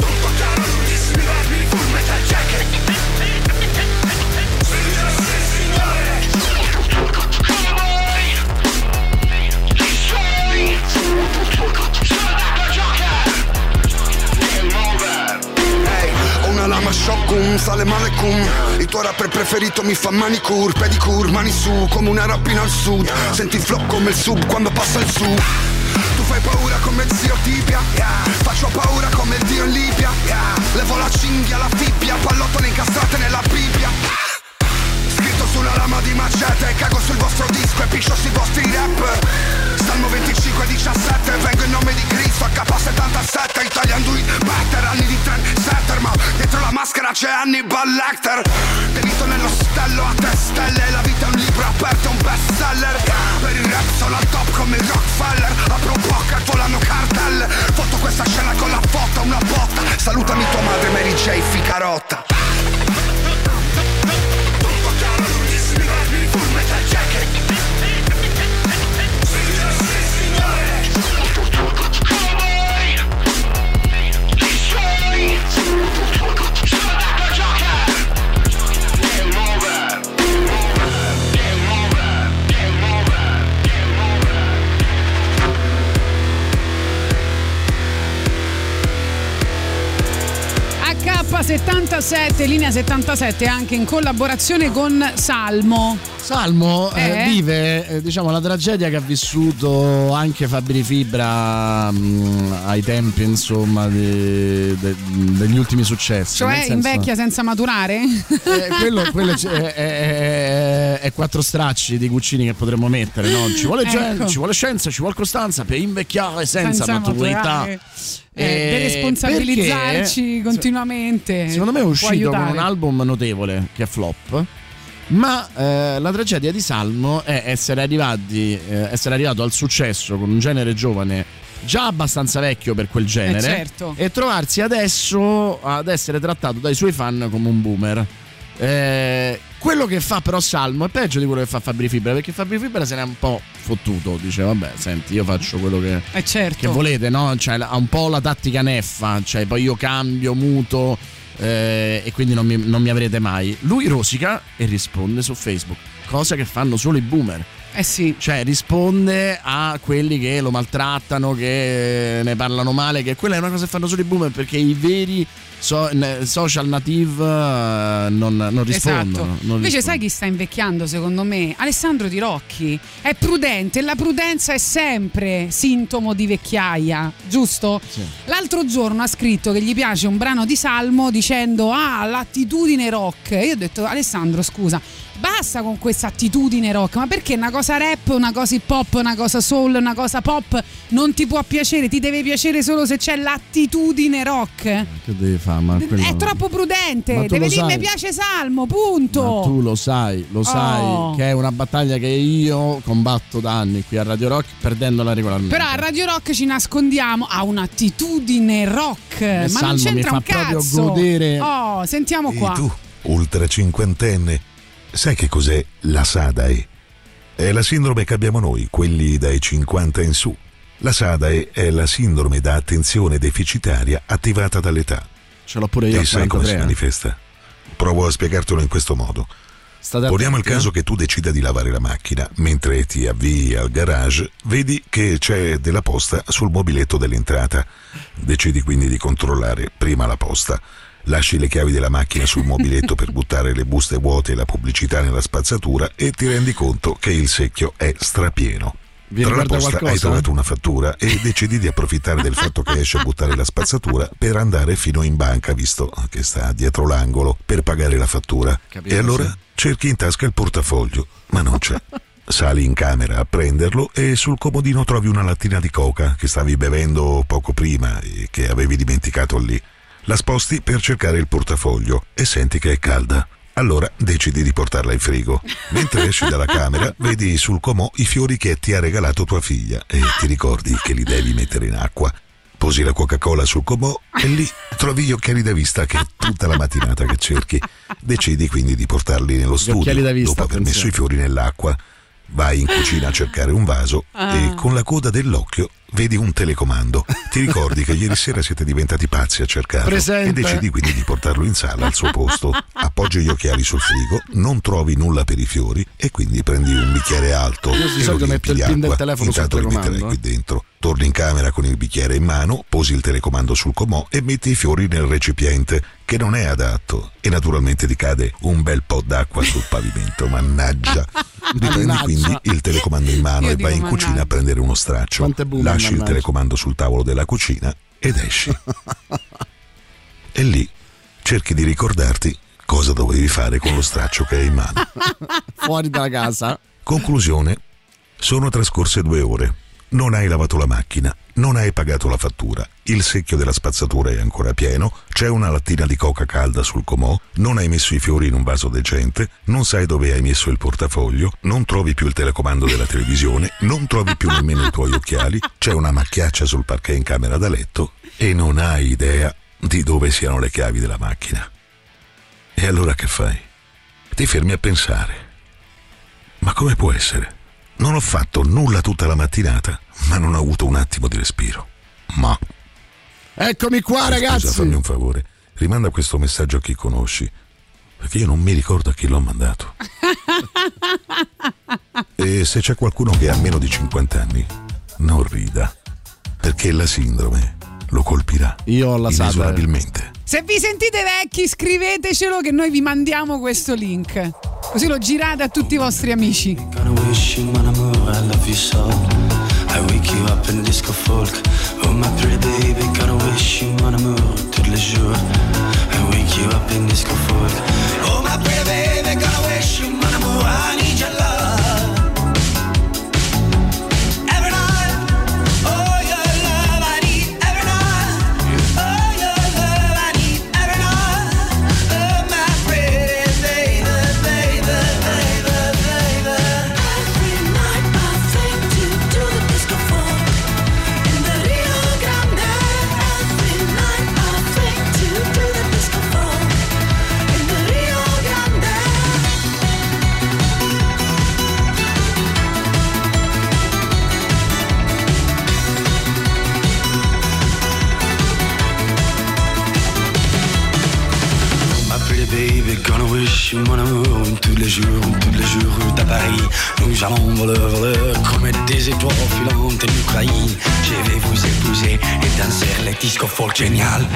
Non toccare l'udissimi Full metal jacket una lama malekum Il tuo rapper preferito mi fa manicure, pedicure, mani su Come una rapina al sud. Senti il flow come il sub quando passa il su. Tu fai paura come zio Tibia Faccio paura come il dio in Libia Levo la cinghia, la fibbia Pallottole incastrate nella Bibbia lama di macete Cago sul vostro disco e piscio sui vostri rap. Salmo 25 17 Vengo in nome di Cristo AK77 Italian do it better Anni di trendsetter Ma dietro la maschera c'è Hannibal Lecter. Delitto nello stello a te stelle La vita è un libro aperto, un bestseller Per il rap sono al top come il Rockefeller Apro bocca volano cartelle Foto questa scena con la foto, una botta. Salutami tua madre Mary J. Ficarotta H77, linea 77, anche in collaborazione con Salmo. Salmo eh, Eh? vive eh, diciamo, la tragedia che ha vissuto anche Fabri Fibra mh, ai tempi insomma di- de- degli ultimi successi. Cioè senso- invecchia senza maturare? Eh, quello, quello è, è- quattro stracci di cucini che potremmo mettere. No? Ci, vuole gen- Ecco. ci vuole scienza, ci vuole costanza per invecchiare senza, maturità. maturare. Eh, Eh, deresponsabilizzarci perché, continuamente. Secondo me è uscito con un album notevole che è flop. Ma eh, la tragedia di Salmo è essere, arrivati, eh, essere arrivato al successo con un genere giovane già abbastanza vecchio per quel genere Eh, certo. e trovarsi adesso ad essere trattato dai suoi fan come un boomer. Eh, quello che fa però Salmo è peggio di quello che fa Fabri Fibra perché Fabri Fibra se n'è un po' fottuto dice vabbè senti io faccio quello che, Eh, certo. che volete no? Cioè, ha un po' la tattica neffa cioè poi io cambio muto eh, e quindi non mi, non mi avrete mai. Lui rosica e risponde su Facebook cosa che fanno solo i boomer Eh sì. cioè risponde a quelli che lo maltrattano, che ne parlano male, che quella è una cosa che fanno solo i boomer perché i veri so- social native eh, non, non rispondono. Esatto. non Invece rispondono. sai chi sta invecchiando secondo me? Alessandro Di Rocchi. È prudente e la prudenza è sempre sintomo di vecchiaia, giusto? L'altro giorno ha scritto che gli piace un brano di Salmo dicendo ah l'attitudine rock. E io ho detto Alessandro scusa, basta con questa attitudine rock, ma perché una cosa rap, una cosa hip hop, una cosa soul, una cosa pop non ti può piacere, ti deve piacere solo se c'è l'attitudine rock? Che devi fare? Ma quello- È troppo prudente, Ma deve dire mi piace Salmo, punto. Ma tu lo sai, lo sai Oh. che è una battaglia che io combatto da anni qui a Radio Rock perdendola regolarmente. Però a Radio Rock ci nascondiamo a un'attitudine rock, ma non Salmo mi c'entra fa un proprio cazzo. godere. Oh, sentiamo qua. Tu, ultra cinquantenne, sai che cos'è la SADAE? È la sindrome che abbiamo noi, quelli dai 50 in su. La SADAE è la sindrome da attenzione deficitaria attivata dall'età. Ce l'ho pure io. E sai come si 43. manifesta? Provo a spiegartelo in questo modo. Poniamo il attenti, caso eh. che tu decida di lavare la macchina, mentre ti avvii al garage, vedi che c'è della posta sul mobiletto dell'entrata. Decidi quindi di controllare prima la posta. Lasci le chiavi della macchina sul mobiletto per buttare le buste vuote e la pubblicità nella spazzatura e ti rendi conto che il secchio è strapieno. Vi Tra la posta hai qualcosa? trovato una fattura e decidi di approfittare del fatto che esce a buttare la spazzatura per andare fino in banca, visto che sta dietro l'angolo, per pagare la fattura. Capito, e allora sì. cerchi in tasca il portafoglio, ma non c'è. <laughs> Sali in camera a prenderlo e sul comodino trovi una lattina di coca che stavi bevendo poco prima e che avevi dimenticato lì. La sposti per cercare il portafoglio e senti che è calda. Allora decidi di portarla in frigo. Mentre esci dalla camera, vedi sul comò i fiori che ti ha regalato tua figlia e ti ricordi che li devi mettere in acqua. Posi la Coca-Cola sul comò e lì trovi gli occhiali da vista che è tutta la mattinata che cerchi. Decidi quindi di portarli nello studio da vista, dopo aver messo attenzione. i fiori nell'acqua. Vai in cucina a cercare un vaso Ah. e con la coda dell'occhio vedi un telecomando. Ti ricordi che ieri sera siete diventati pazzi a cercarlo Presente. e decidi quindi di portarlo in sala al suo posto. Appoggi gli occhiali sul frigo, non trovi nulla per i fiori e quindi prendi un bicchiere alto Io e lo riempi di acqua. Intanto li metterai qui dentro. Torni in camera con il bicchiere in mano, posi il telecomando sul comò e metti i fiori nel recipiente, che non è adatto. E naturalmente ti cade un bel po' d'acqua sul pavimento, mannaggia. <laughs> Riprendi quindi il telecomando in mano Io e vai in cucina mannaggia. a prendere uno straccio. Quante Lasci il mannaggia. telecomando sul tavolo della cucina ed esci. <laughs> e lì cerchi di ricordarti cosa dovevi fare con lo straccio che hai in mano. <laughs> Fuori dalla casa. Conclusione. Sono trascorse due ore. Non hai lavato la macchina, non hai pagato la fattura, il secchio della spazzatura è ancora pieno, c'è una lattina di coca calda sul comò, non hai messo i fiori in un vaso decente, non sai dove hai messo il portafoglio, non trovi più il telecomando della televisione, non trovi più nemmeno i tuoi occhiali, c'è una macchiaccia sul parquet in camera da letto. E non hai idea di dove siano le chiavi della macchina. E allora che fai? Ti fermi a pensare. Ma come può essere? Non ho fatto nulla tutta la mattinata, ma non ho avuto un attimo di respiro. Ma. Eccomi qua, Scusa, ragazzi. fammi un favore. Rimanda questo messaggio a chi conosci. Perché io non mi ricordo a chi l'ho mandato. <laughs> e se c'è qualcuno che ha meno di 50 anni, non rida. Perché la sindrome lo colpirà. Io ho la. Inesorabilmente. Se vi sentite vecchi, scrivetecelo che noi vi mandiamo questo link. Così lo girate a tutti i vostri amici. I wake you up in disco folk. Oh my pretty baby, gotta wish you mon amour, tous les jours. I wake you up in disco folk. Oh my pretty baby, gotta wish you mon amour, I need wish you mon amour tous les jours, tous les jours de Paris. Nous allons voler, voler comme des étoiles filantes en Ukraine. Je vais vous épouser et danser les disco folk génial.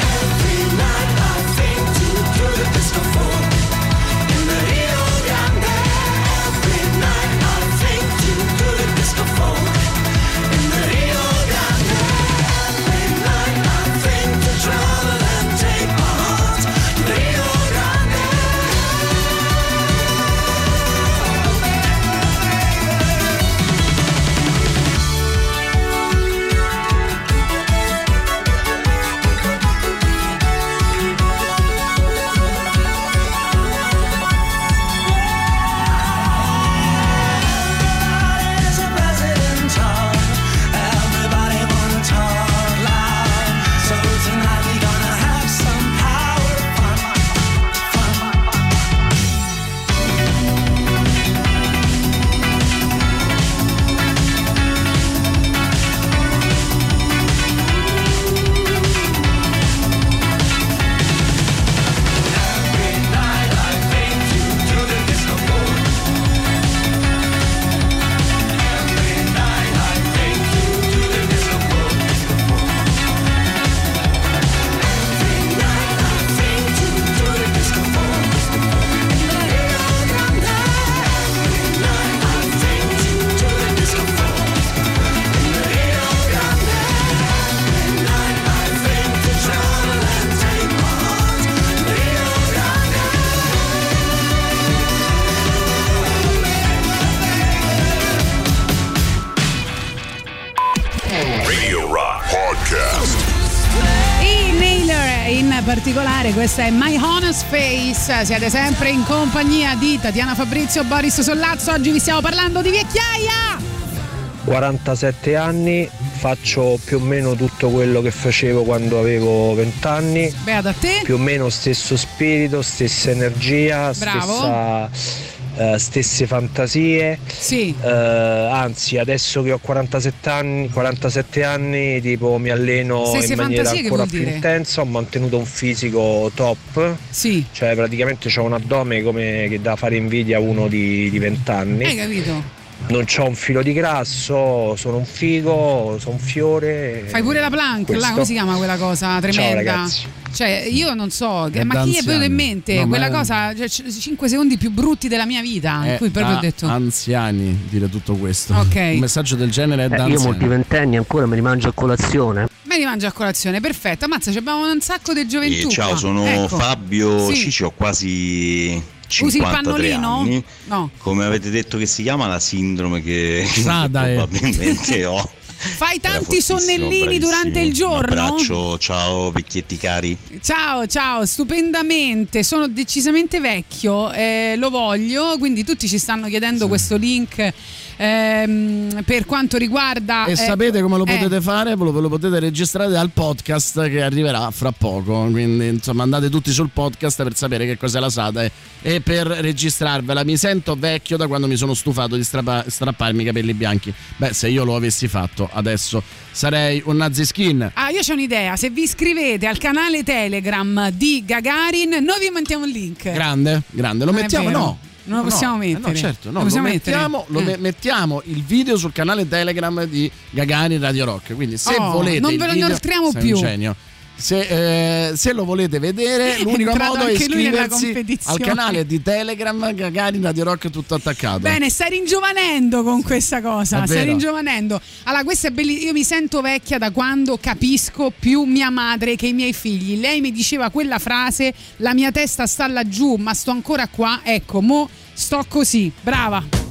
Questa è My Honest Face. Siete sempre in compagnia di Tatiana Fabrizio, Boris Sollazzo. Oggi vi stiamo parlando di vecchiaia. 47 anni, faccio più o meno tutto quello che facevo quando avevo 20 anni. Beata a te. Più o meno stesso spirito, stessa energia, Bravo. stessa, eh, stesse fantasie. Sì. Eh, anzi, adesso che ho 47 anni, 47 anni tipo mi alleno Stesse in maniera ancora più dire? intensa, ho mantenuto un fisico top. Sì. Cioè praticamente ho un addome come che da fare invidia a uno di, di 20 anni. Hai capito? Non ho un filo di grasso, sono un figo, sono un fiore. Fai pure la plank, là, come si chiama quella cosa tremenda? ragazzi. Cioè, io non so, È ma chi è venuto in mente No, quella è- cosa, cioè, 5 secondi più brutti della mia vita, in cui proprio ho da detto anziani dire tutto questo. Ok. Un messaggio del genere è da Eh, io anziani. molti ventenni ancora me li mangio a colazione. me li mangio a colazione, perfetto. Ammazza, ci abbiamo un sacco di gioventù. Eh, ciao, sono Ecco. Fabio Sì. Cicci, ho quasi 53 pannolino? anni. No. Come avete detto che si chiama la sindrome che <laughs> Sada, eh. probabilmente ho. <laughs> Fai tanti sonnellini durante il Un giorno? abbraccio, ciao vecchietti cari. Ciao, ciao, stupendamente. Sono decisamente vecchio, eh, lo voglio. Quindi tutti ci stanno chiedendo questo link ehm, per quanto riguarda. E eh, sapete come lo eh, potete fare? Ve lo, lo potete registrare dal podcast che arriverà fra poco. Quindi, insomma, andate tutti sul podcast per sapere che cos'è la SATA e, e per registrarvela. Mi sento vecchio da quando mi sono stufato di strappa- strapparmi i capelli bianchi. Beh, se io lo avessi fatto adesso sarei un nazi skin. Ah, io ho un'idea. Se vi iscrivete al canale Telegram di Gagarin, noi vi mettiamo il link. Grande, grande. Lo Non mettiamo? No. Non lo No, possiamo no. Eh mettere. No, certo, no, Lo lo, mettiamo, lo Eh. me- mettiamo il video sul canale Telegram di Gagarin Radio Rock. Quindi se Oh, volete non ve lo inoltriamo più. genio. Se, eh, se lo volete vedere, l'unico entrato modo è iscriversi al canale di Telegram Gagarin Radio Rock tutto attaccato. Bene, stai ringiovanendo con questa cosa. È Stai vero. ringiovanendo. Allora, questo è bellissimo. Io mi sento vecchia da quando capisco più mia madre che i miei figli. Lei mi diceva quella frase: La mia testa sta laggiù, ma sto ancora qua. Ecco, mo sto così. Brava.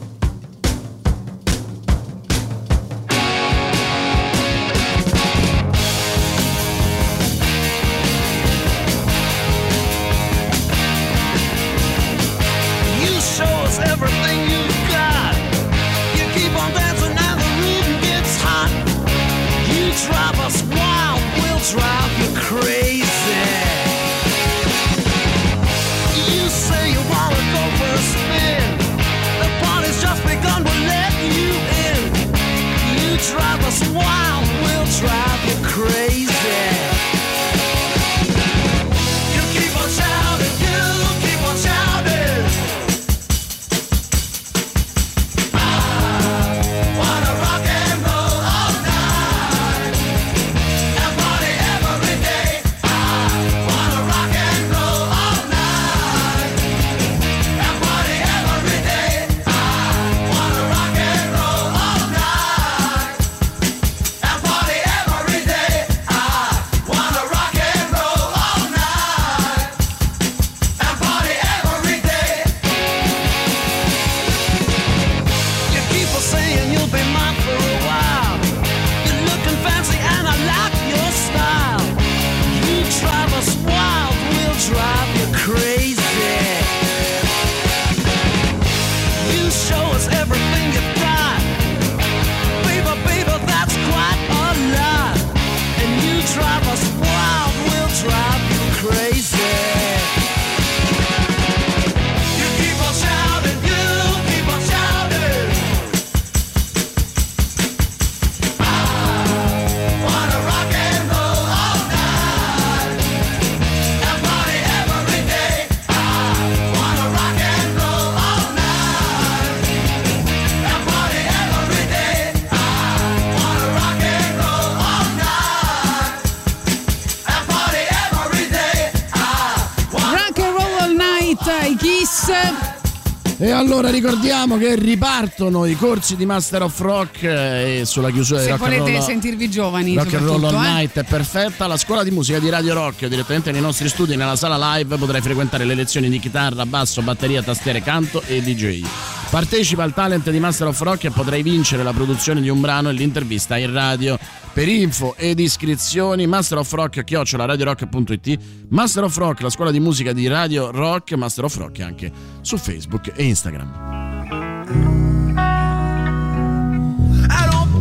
diciamo che ripartono i corsi di Master of Rock eh, e sulla chiusura se di Rock Se volete roll, sentirvi giovani, Rock and Roll eh. All Night è perfetta. La scuola di musica di Radio Rock, direttamente nei nostri studi, nella sala live, potrai frequentare le lezioni di chitarra, basso, batteria, tastiere, canto e DJ. Partecipa al talent di Master of Rock e potrai vincere la produzione di un brano e l'intervista in radio. Per info ed iscrizioni, Master of Rock, chiocciola radiorock.it, Master of Rock, la scuola di musica di Radio Rock, Master of Rock anche su Facebook e Instagram.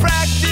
practice.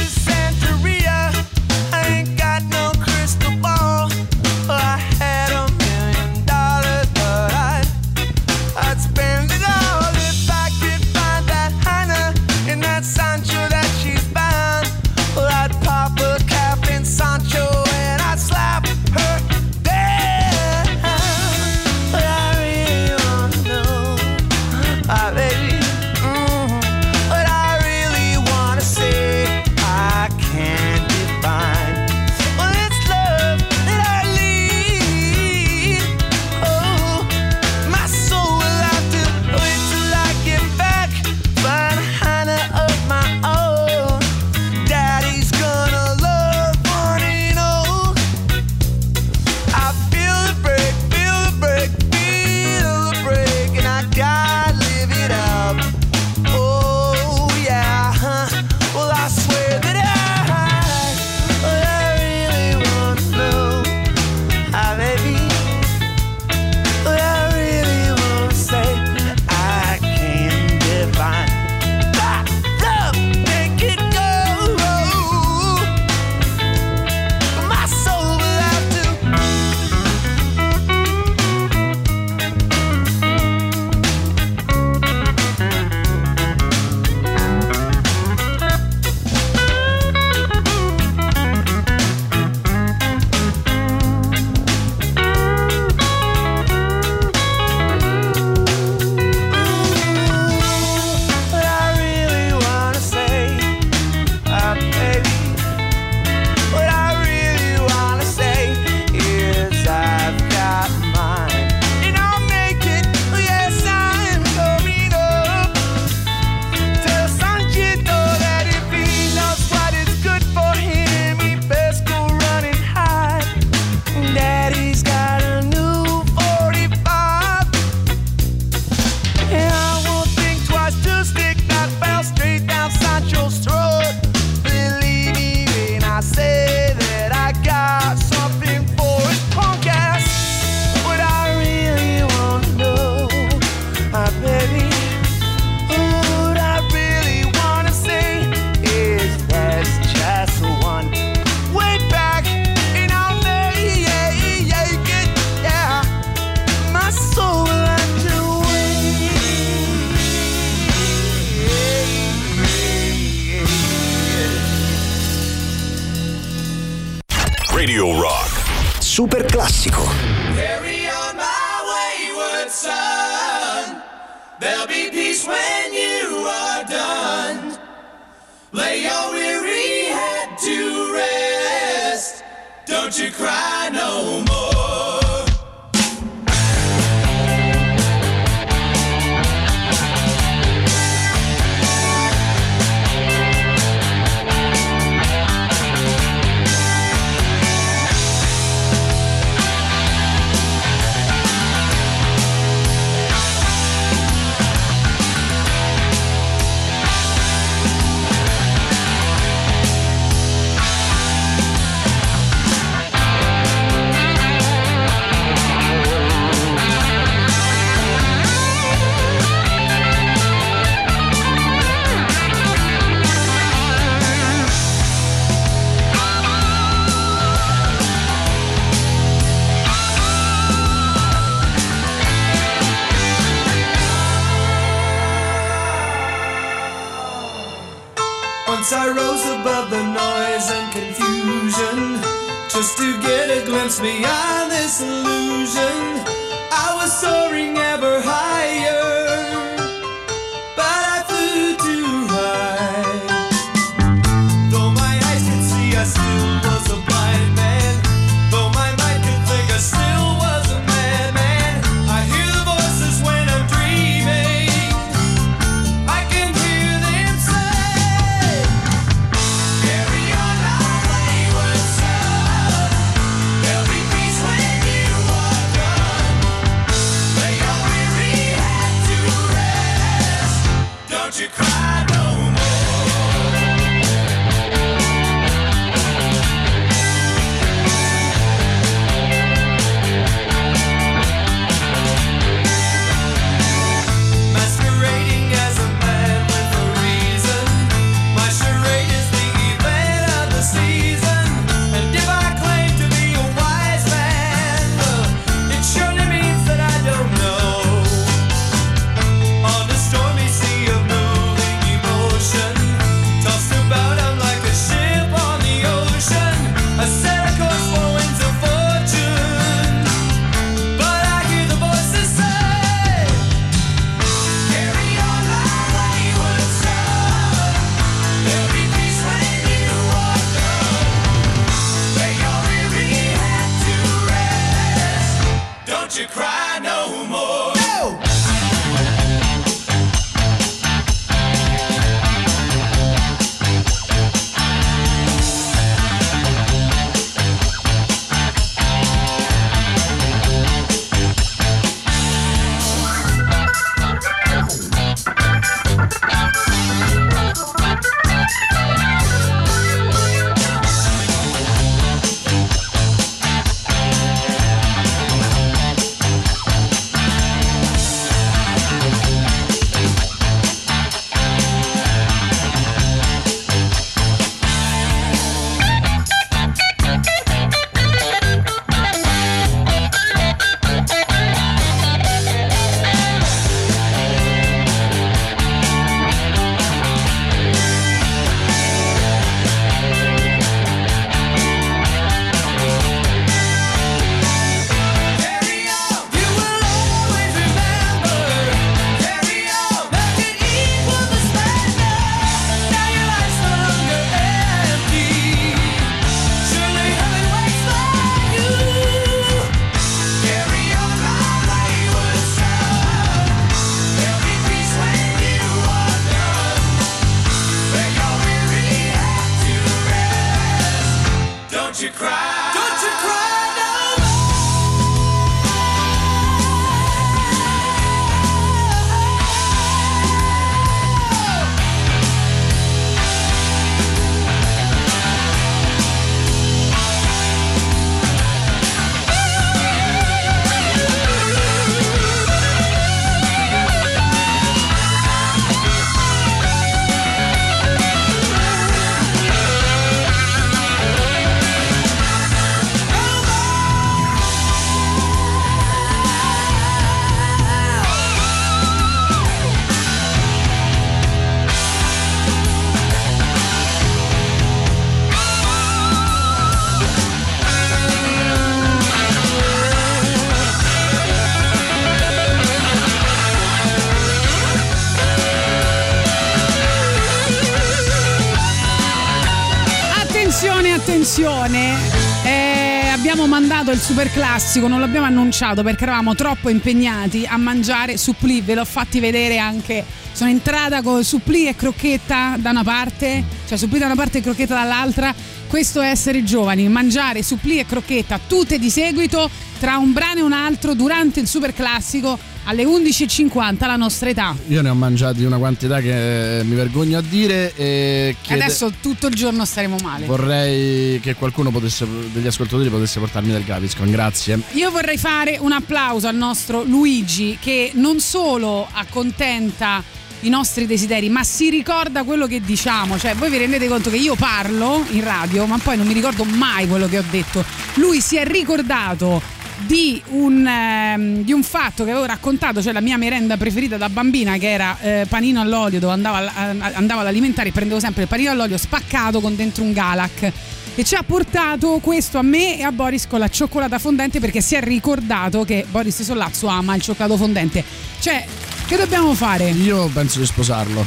Il super classico, non l'abbiamo annunciato perché eravamo troppo impegnati a mangiare supplì. Ve l'ho fatti vedere anche. Sono entrata con supplì e crocchetta da una parte, cioè supplì da una parte e crocchetta dall'altra. Questo è essere giovani, mangiare supplì e crocchetta tutte di seguito tra un brano e un altro durante il super classico alle 11.50 la nostra età. Io ne ho mangiati una quantità che eh, mi vergogno a dire e chiede- Adesso tutto il giorno staremo male. vorrei che qualcuno potesse, degli ascoltatori potesse portarmi del Gaviscon, grazie. Io vorrei fare un applauso al nostro Luigi che non solo accontenta i nostri desideri, ma si ricorda quello che diciamo. Cioè, voi vi rendete conto che io parlo in radio, ma poi non mi ricordo mai quello che ho detto. Lui si è ricordato di un, ehm, di un fatto che avevo raccontato, cioè la mia merenda preferita da bambina, che era eh, panino all'olio, dove andavo, al- andavo all'alimentare e prendevo sempre il panino all'olio spaccato con dentro un Galac. E ci ha portato questo a me e a Boris con la cioccolata fondente perché si è ricordato che Boris Sollazzo ama il cioccolato fondente. Cioè, che dobbiamo fare? Io penso di sposarlo.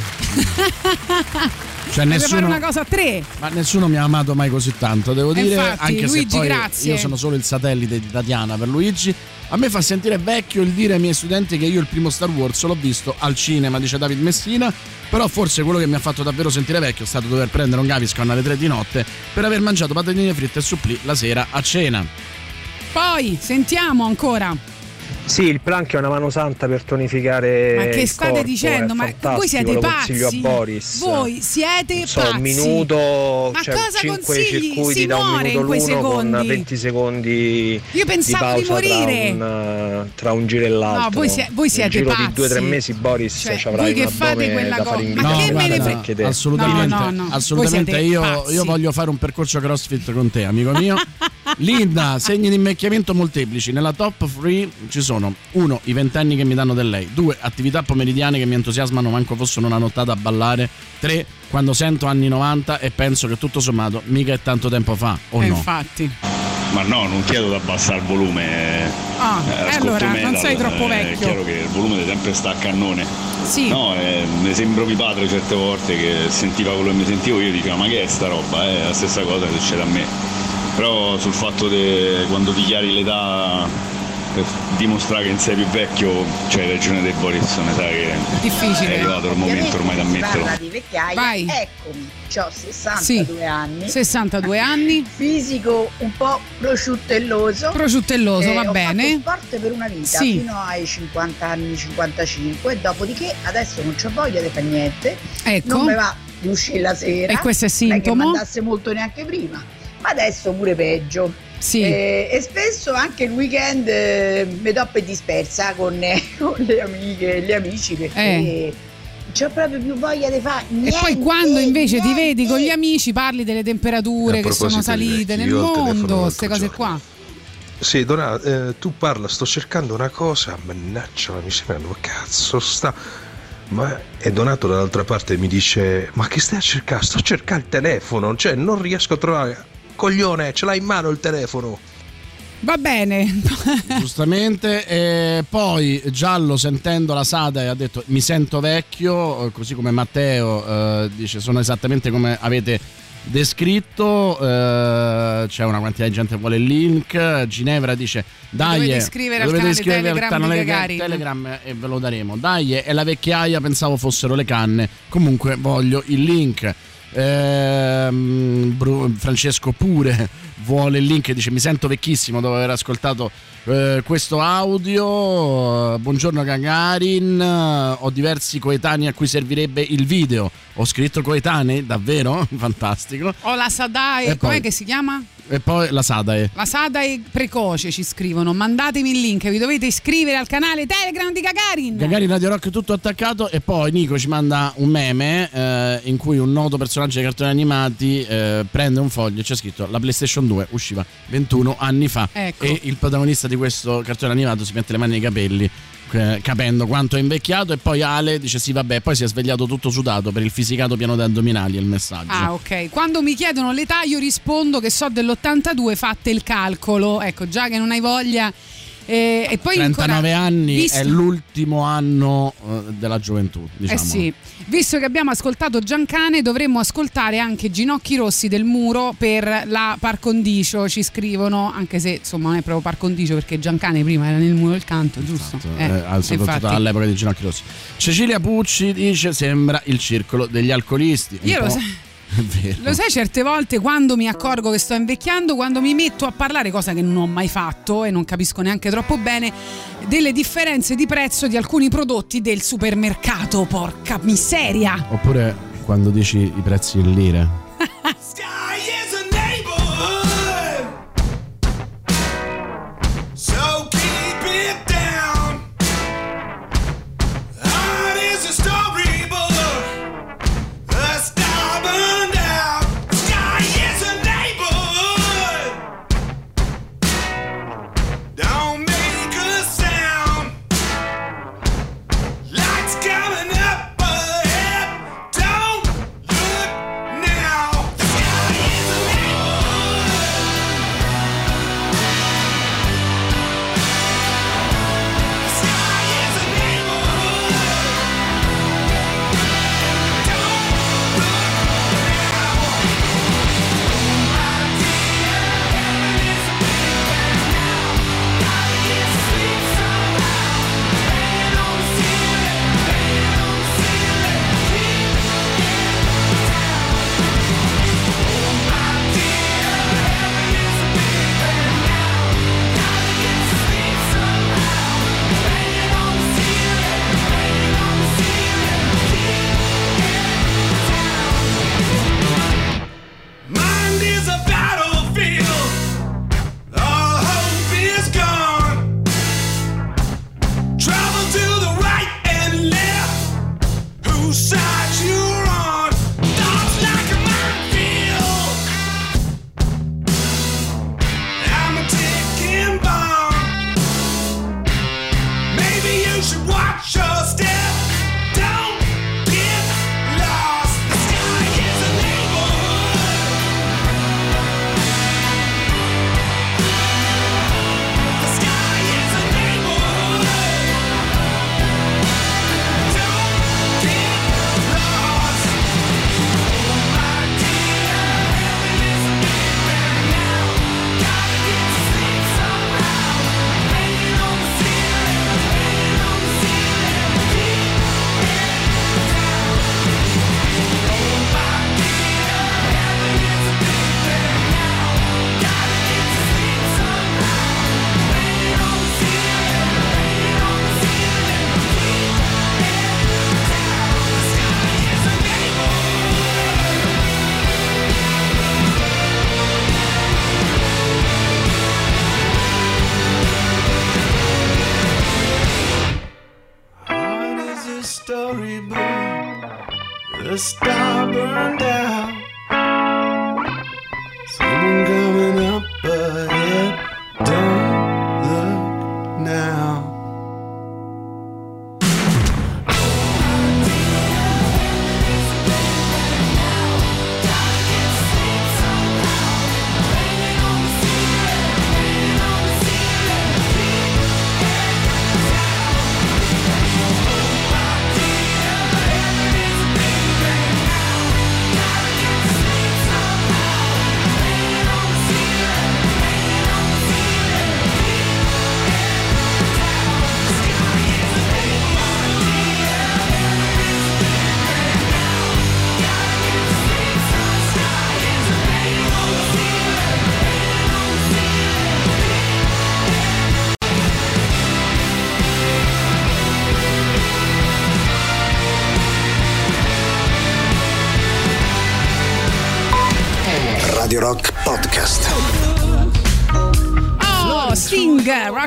<laughs> Cioè, nessuno, fare una cosa a tre. ma nessuno mi ha amato mai così tanto, devo dire. infatti, anche Luigi, se poi grazie. io sono solo il satellite di Tatiana per Luigi. A me fa sentire vecchio il dire ai miei studenti che io il primo Star Wars l'ho visto al cinema, dice David Messina. Però forse quello che mi ha fatto davvero sentire vecchio è stato dover prendere un Gaviscon alle 3 di notte per aver mangiato patatine fritte e supplì la sera a cena. Poi sentiamo ancora. Sì, il plank è una mano santa per tonificare. Ma che il state corpo, dicendo? Ma voi siete lo pazzi? consiglio a Boris. Voi siete So, pazzi. un minuto, Ma cioè cosa 5 consigli? circuiti Si da un minuto in quei l'uno con secondi. 20 secondi Io pensavo di di morire. Tra, un, tra un giro e l'altro. No, voi sie- voi siete Nel giro pazzi. di 2-3 mesi Boris Cioè, ci avrai che fate quella cosa- fare in ma che me ne frega- te. Assolutamente, No, no, no. assolutamente. Io, pazzi. io voglio fare un percorso CrossFit con te, amico mio. <laughs> Linda, segni di invecchiamento molteplici. Nella top 3 ci sono uno, i ventenni che mi danno del lei, due, attività pomeridiane che mi entusiasmano manco fossero una nottata a ballare, tre, quando sento anni 90 e penso che tutto sommato mica è tanto tempo fa, o Eh, no? Infatti. Ma no, non chiedo di abbassare il volume. Ah, eh, e ascolto allora, non metal, sei troppo eh, vecchio. È chiaro che il volume sempre sta a cannone. Sì. No, eh, ne sembro mio padre certe volte che sentiva quello che mi sentivo io, diceva ma che è sta roba? È la stessa cosa che succede a me. Però sul fatto che quando dichiari l'età per dimostrare che non sei più vecchio, c'hai ragione De Boris, ne sai che Difficile. è arrivato il momento ormai da ammetterlo. parla di vecchiaia, Vai. eccomi, ho 62 Sì. anni, 62 anni. fisico un po' prosciuttelloso. Prosciuttelloso, Eh, va ho bene. fatto sport per una vita, Sì. fino ai 50 anni, 55, dopodiché adesso non c'ho voglia di fare niente, Ecco. non mi va di uscire la sera. E questo è Non è che sintomo? mi andasse molto neanche prima, ma adesso pure peggio. Sì. Eh, e spesso anche il weekend eh, mi do per dispersa con, eh, <laughs> con le amiche e gli amici perché Eh. c'ho proprio più voglia di fare niente. E poi quando invece ti vedi con gli amici parli delle temperature A che sono salite nel mondo, queste cose giorno. qua. Sì, Dora, eh, tu parla, sto cercando una cosa, mannaggia, mi sembra dove cazzo sta. Ma e Donato dall'altra parte mi dice: Ma che stai a cercare? Sto cercando il telefono, cioè non riesco a trovare. Coglione, ce l'hai in mano il telefono. Va bene. <laughs> Giustamente, e poi Giallo sentendo la Sada ha detto mi sento vecchio, eh, così come Matteo eh, dice sono esattamente come avete descritto, eh, c'è una quantità di gente che vuole il link, Ginevra dice dai, dovete eh, iscrivere al dovete canale iscrivervi al Telegram canale di Gagarin." Telegram e ve lo daremo, dai è la vecchiaia, pensavo fossero le canne, comunque voglio il link. Ehm, Francesco pure vuole il link, dice mi sento vecchissimo dopo aver ascoltato eh, questo audio. Buongiorno Gagarin, ho diversi coetanei a cui servirebbe il video. Ho scritto coetanei, davvero? <laughs> Fantastico. Ho la Sadae, E com'è poi- che si chiama? E poi la Sadae. La Sadae precoce ci scrivono. Mandatemi il link, vi dovete iscrivere al canale Telegram di Gagarin. Gagarin Radio Rock tutto attaccato e poi Nico ci manda un meme eh, in cui un noto personaggio dei cartoni animati eh, prende un foglio e c'è scritto la PlayStation 2 usciva 21 anni fa Ecco. e il protagonista di questo cartone animato si mette le mani nei capelli eh, capendo quanto è invecchiato e poi Ale dice sì vabbè poi si è svegliato tutto sudato per il fisicato pieno di addominali è il messaggio Ah, ok. Quando mi chiedono l'età, io rispondo che so dell'82, fate il calcolo. Ecco, già che non hai voglia. Eh, e poi 39 ancora, anni visto- è l'ultimo anno eh, della gioventù diciamo Eh sì, visto che abbiamo ascoltato Giancane, dovremmo ascoltare anche Ginocchi Rossi del Muro per la par condicio, ci scrivono, anche se insomma non è proprio par condicio perché Giancane prima era nel muro del canto, giusto? Eh, eh, soprattutto all'epoca di Ginocchi Rossi. Cecilia Pucci dice: Sembra il circolo degli alcolisti. Un Io lo vero. <laughs> Lo sai, certe volte quando mi accorgo che sto invecchiando, quando mi metto a parlare, cosa che non ho mai fatto e non capisco neanche troppo bene, delle differenze di prezzo di alcuni prodotti del supermercato. Porca miseria! Oppure quando dici i prezzi in lire. <laughs>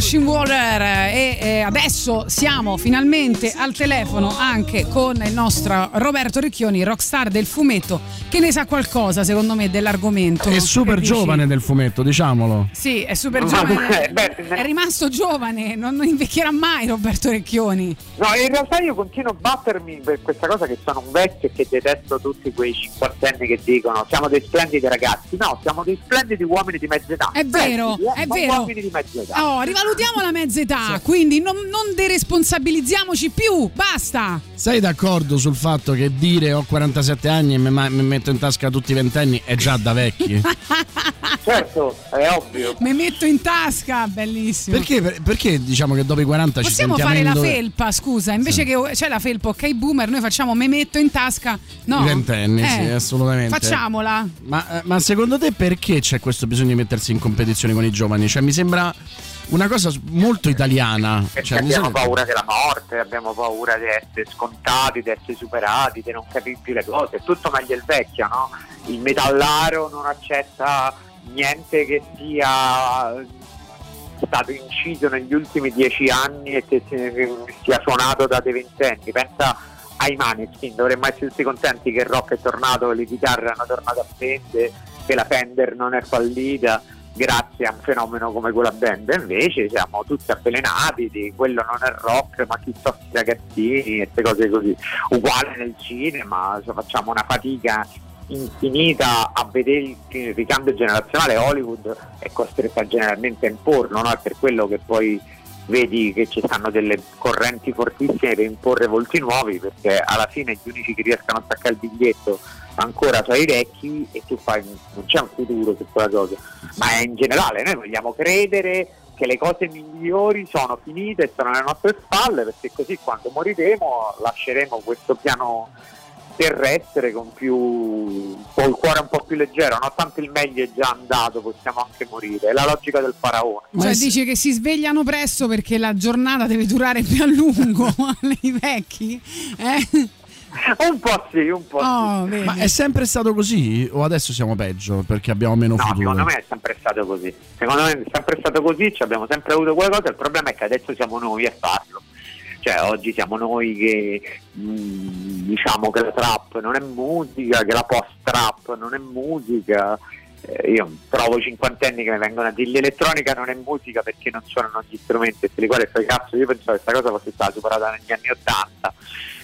Rushing Water e eh, adesso siamo finalmente al telefono anche con il nostro Roberto Ricchioni, rockstar del fumetto, che ne sa qualcosa secondo me dell'argomento. È super giovane del fumetto, diciamolo. Sì, è super giovane, <laughs> beh, è rimasto giovane, non, invecchierà mai Roberto Recchioni. No, in realtà io continuo a battermi per questa cosa che sono un vecchio e che detesto tutti quei cinquantenni che dicono siamo dei splendidi ragazzi. No, siamo dei splendidi uomini di mezza età. È vero, Splendidi, eh, è ma vero. uomini di mezza età. Oh, rivalutiamo la mezza età, quindi non, non deresponsabilizziamoci più, basta. Sei d'accordo sul fatto che dire ho 47 anni e mi, mi metto in tasca tutti i ventenni è già da vecchi? <laughs> certo, è ovvio. Mi metto in tasca, bellissimo. perché, per- perché diciamo che dopo i 40 Possiamo ci fare sentiamo la in felpa, scusa, invece che c'è la felpa ok boomer, noi facciamo me metto in tasca. No. I ventenni, Eh, sì, assolutamente. Facciamola. Ma, eh, ma secondo te perché c'è questo bisogno di mettersi in competizione con i giovani? Cioè, mi sembra una cosa molto italiana. Cioè, abbiamo sembra- paura della morte, abbiamo paura di essere scontati, di essere superati, di non capire più le cose. È tutto meglio il vecchio, no? Il metallaro non accetta niente che sia stato inciso negli ultimi dieci anni e che si- sia suonato da dei ventenni. Pensa ai Maneskin, dovremmo essere tutti contenti che il rock è tornato, le chitarre hanno tornato a Fende, che la Fender non è fallita grazie a un fenomeno come quella band. Invece siamo tutti avvelenati di quello non è rock, ma chi sono i ragazzini e queste cose così. Uguale nel cinema, cioè, facciamo una fatica infinita a vedere il, ricambio generazionale. Hollywood è costretta generalmente a imporlo, no? è per quello che poi vedi che ci stanno delle correnti fortissime per imporre volti nuovi perché alla fine gli unici che riescono a attaccare il biglietto ancora sono i vecchi e tu fai non c'è un futuro su quella cosa ma in generale noi vogliamo credere che le cose migliori sono finite e sono alle nostre spalle perché così quando moriremo lasceremo questo piano terrestre con più col cuore un po' più leggero no? tanto il meglio è già andato possiamo anche morire è la logica del faraone Cioè dici che si svegliano presto perché la giornata deve durare più a lungo <laughs> i vecchi? Eh? <laughs> un po' sì un po' Oh, sì. Ma è sempre stato così? O adesso siamo peggio perché abbiamo meno No, futuro? secondo me è sempre stato così. Secondo me è sempre stato così, ci abbiamo sempre avuto quella cosa, il problema è che adesso siamo noi a farlo. Cioè oggi siamo noi che mh, diciamo che la trap non è musica, che la post trap non è musica. Eh, io trovo cinquantenni che mi vengono a dire l'elettronica non è musica perché non suonano gli strumenti e per i quali fai cazzo io pensavo che questa cosa fosse stata superata negli anni Ottanta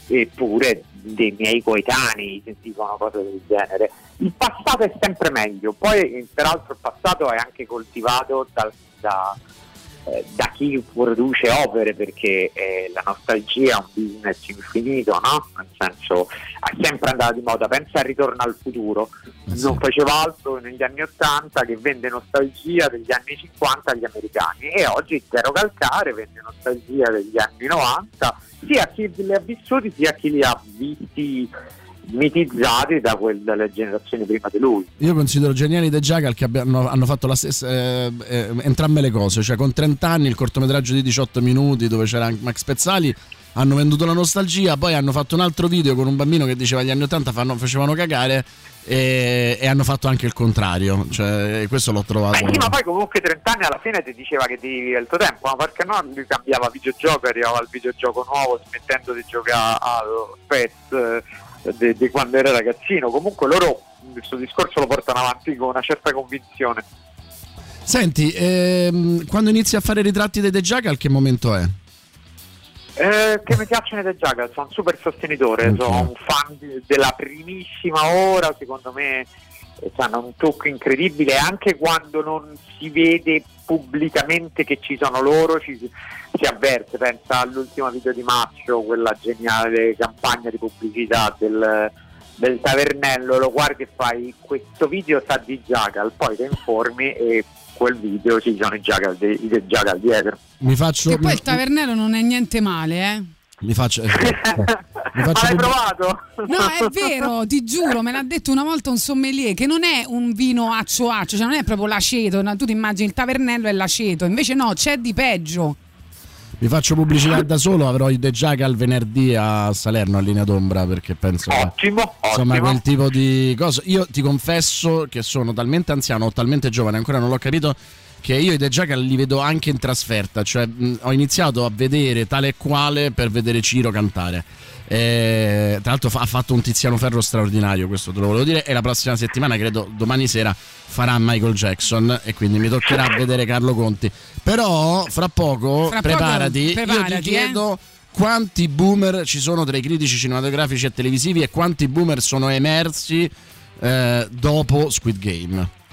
eppure dei miei coetanei sentivano cose del genere. Il passato è sempre meglio, poi peraltro il passato è anche coltivato dal- da, da chi produce opere perché eh, la nostalgia è un business infinito, no? Nel senso è sempre andata di moda, pensa al ritorno al futuro, non faceva altro negli anni 80 che vende nostalgia degli anni 50 agli americani e oggi Zero Calcare vende nostalgia degli anni 90 sia a chi li ha vissuti sia a chi li ha visti mitizzati da quel- dalle generazioni prima di lui. Io considero geniali The Jackal che abbiano, hanno fatto la stessa, eh, eh, entrambe le cose, cioè con 30 anni il cortometraggio di 18 minuti dove c'era Max Pezzali hanno venduto la nostalgia, poi hanno fatto un altro video con un bambino che diceva gli anni 80 fanno- facevano cagare e, e hanno fatto anche il contrario, cioè questo l'ho trovato. Ma sì, ma poi comunque 30 anni alla fine ti diceva che ti vivi il tuo tempo, ma perché no? Lui cambiava videogioco arrivava al videogioco nuovo smettendo di giocare al PES eh, di, quando era ragazzino. Comunque loro questo discorso lo portano avanti con una certa convinzione. Senti, ehm, quando inizi a fare ritratti dei The Jackal che momento è? Eh, che mi piacciono i The Jackal, sono un super sostenitore, Ok. sono un fan di- della primissima ora, secondo me eh, hanno un tocco incredibile anche quando non si vede pubblicamente che ci sono loro, ci, si- avverte, pensa all'ultimo video di Maccio, quella geniale campagna di pubblicità del, del tavernello, lo guardi e fai questo video sa di Jackal, poi ti informi e quel video ci sono i Jackal, di- i Jackal dietro. Mi faccio... Che poi il tavernello non è niente male, eh. Mi faccio... <laughs> mi Ma faccio l'hai pub- provato? No, è vero, ti giuro, me l'ha detto una volta un sommelier che non è un vino accio accio, cioè non è proprio l'aceto, tu ti immagini il tavernello e l'aceto, invece no, c'è di peggio. Mi vi faccio pubblicità da solo, avrò i The Jackal venerdì a Salerno a linea d'ombra perché penso che, Ottimo, insomma ottimo. quel tipo di cosa. Io ti confesso che sono talmente anziano o talmente giovane, ancora non l'ho capito che io i The Jackal li vedo anche in trasferta, cioè mh, ho iniziato a vedere tale e quale per vedere Ciro cantare. Eh, tra l'altro fa- ha fatto un Tiziano Ferro straordinario, questo te lo volevo dire. E la prossima settimana, credo domani sera, farà Michael Jackson. E quindi mi toccherà <laughs> vedere Carlo Conti. Però, fra poco, Fra poco, preparati. preparati, io ti eh. chiedo quanti boomer ci sono tra i critici cinematografici e televisivi e quanti boomer sono emersi eh, dopo Squid Game.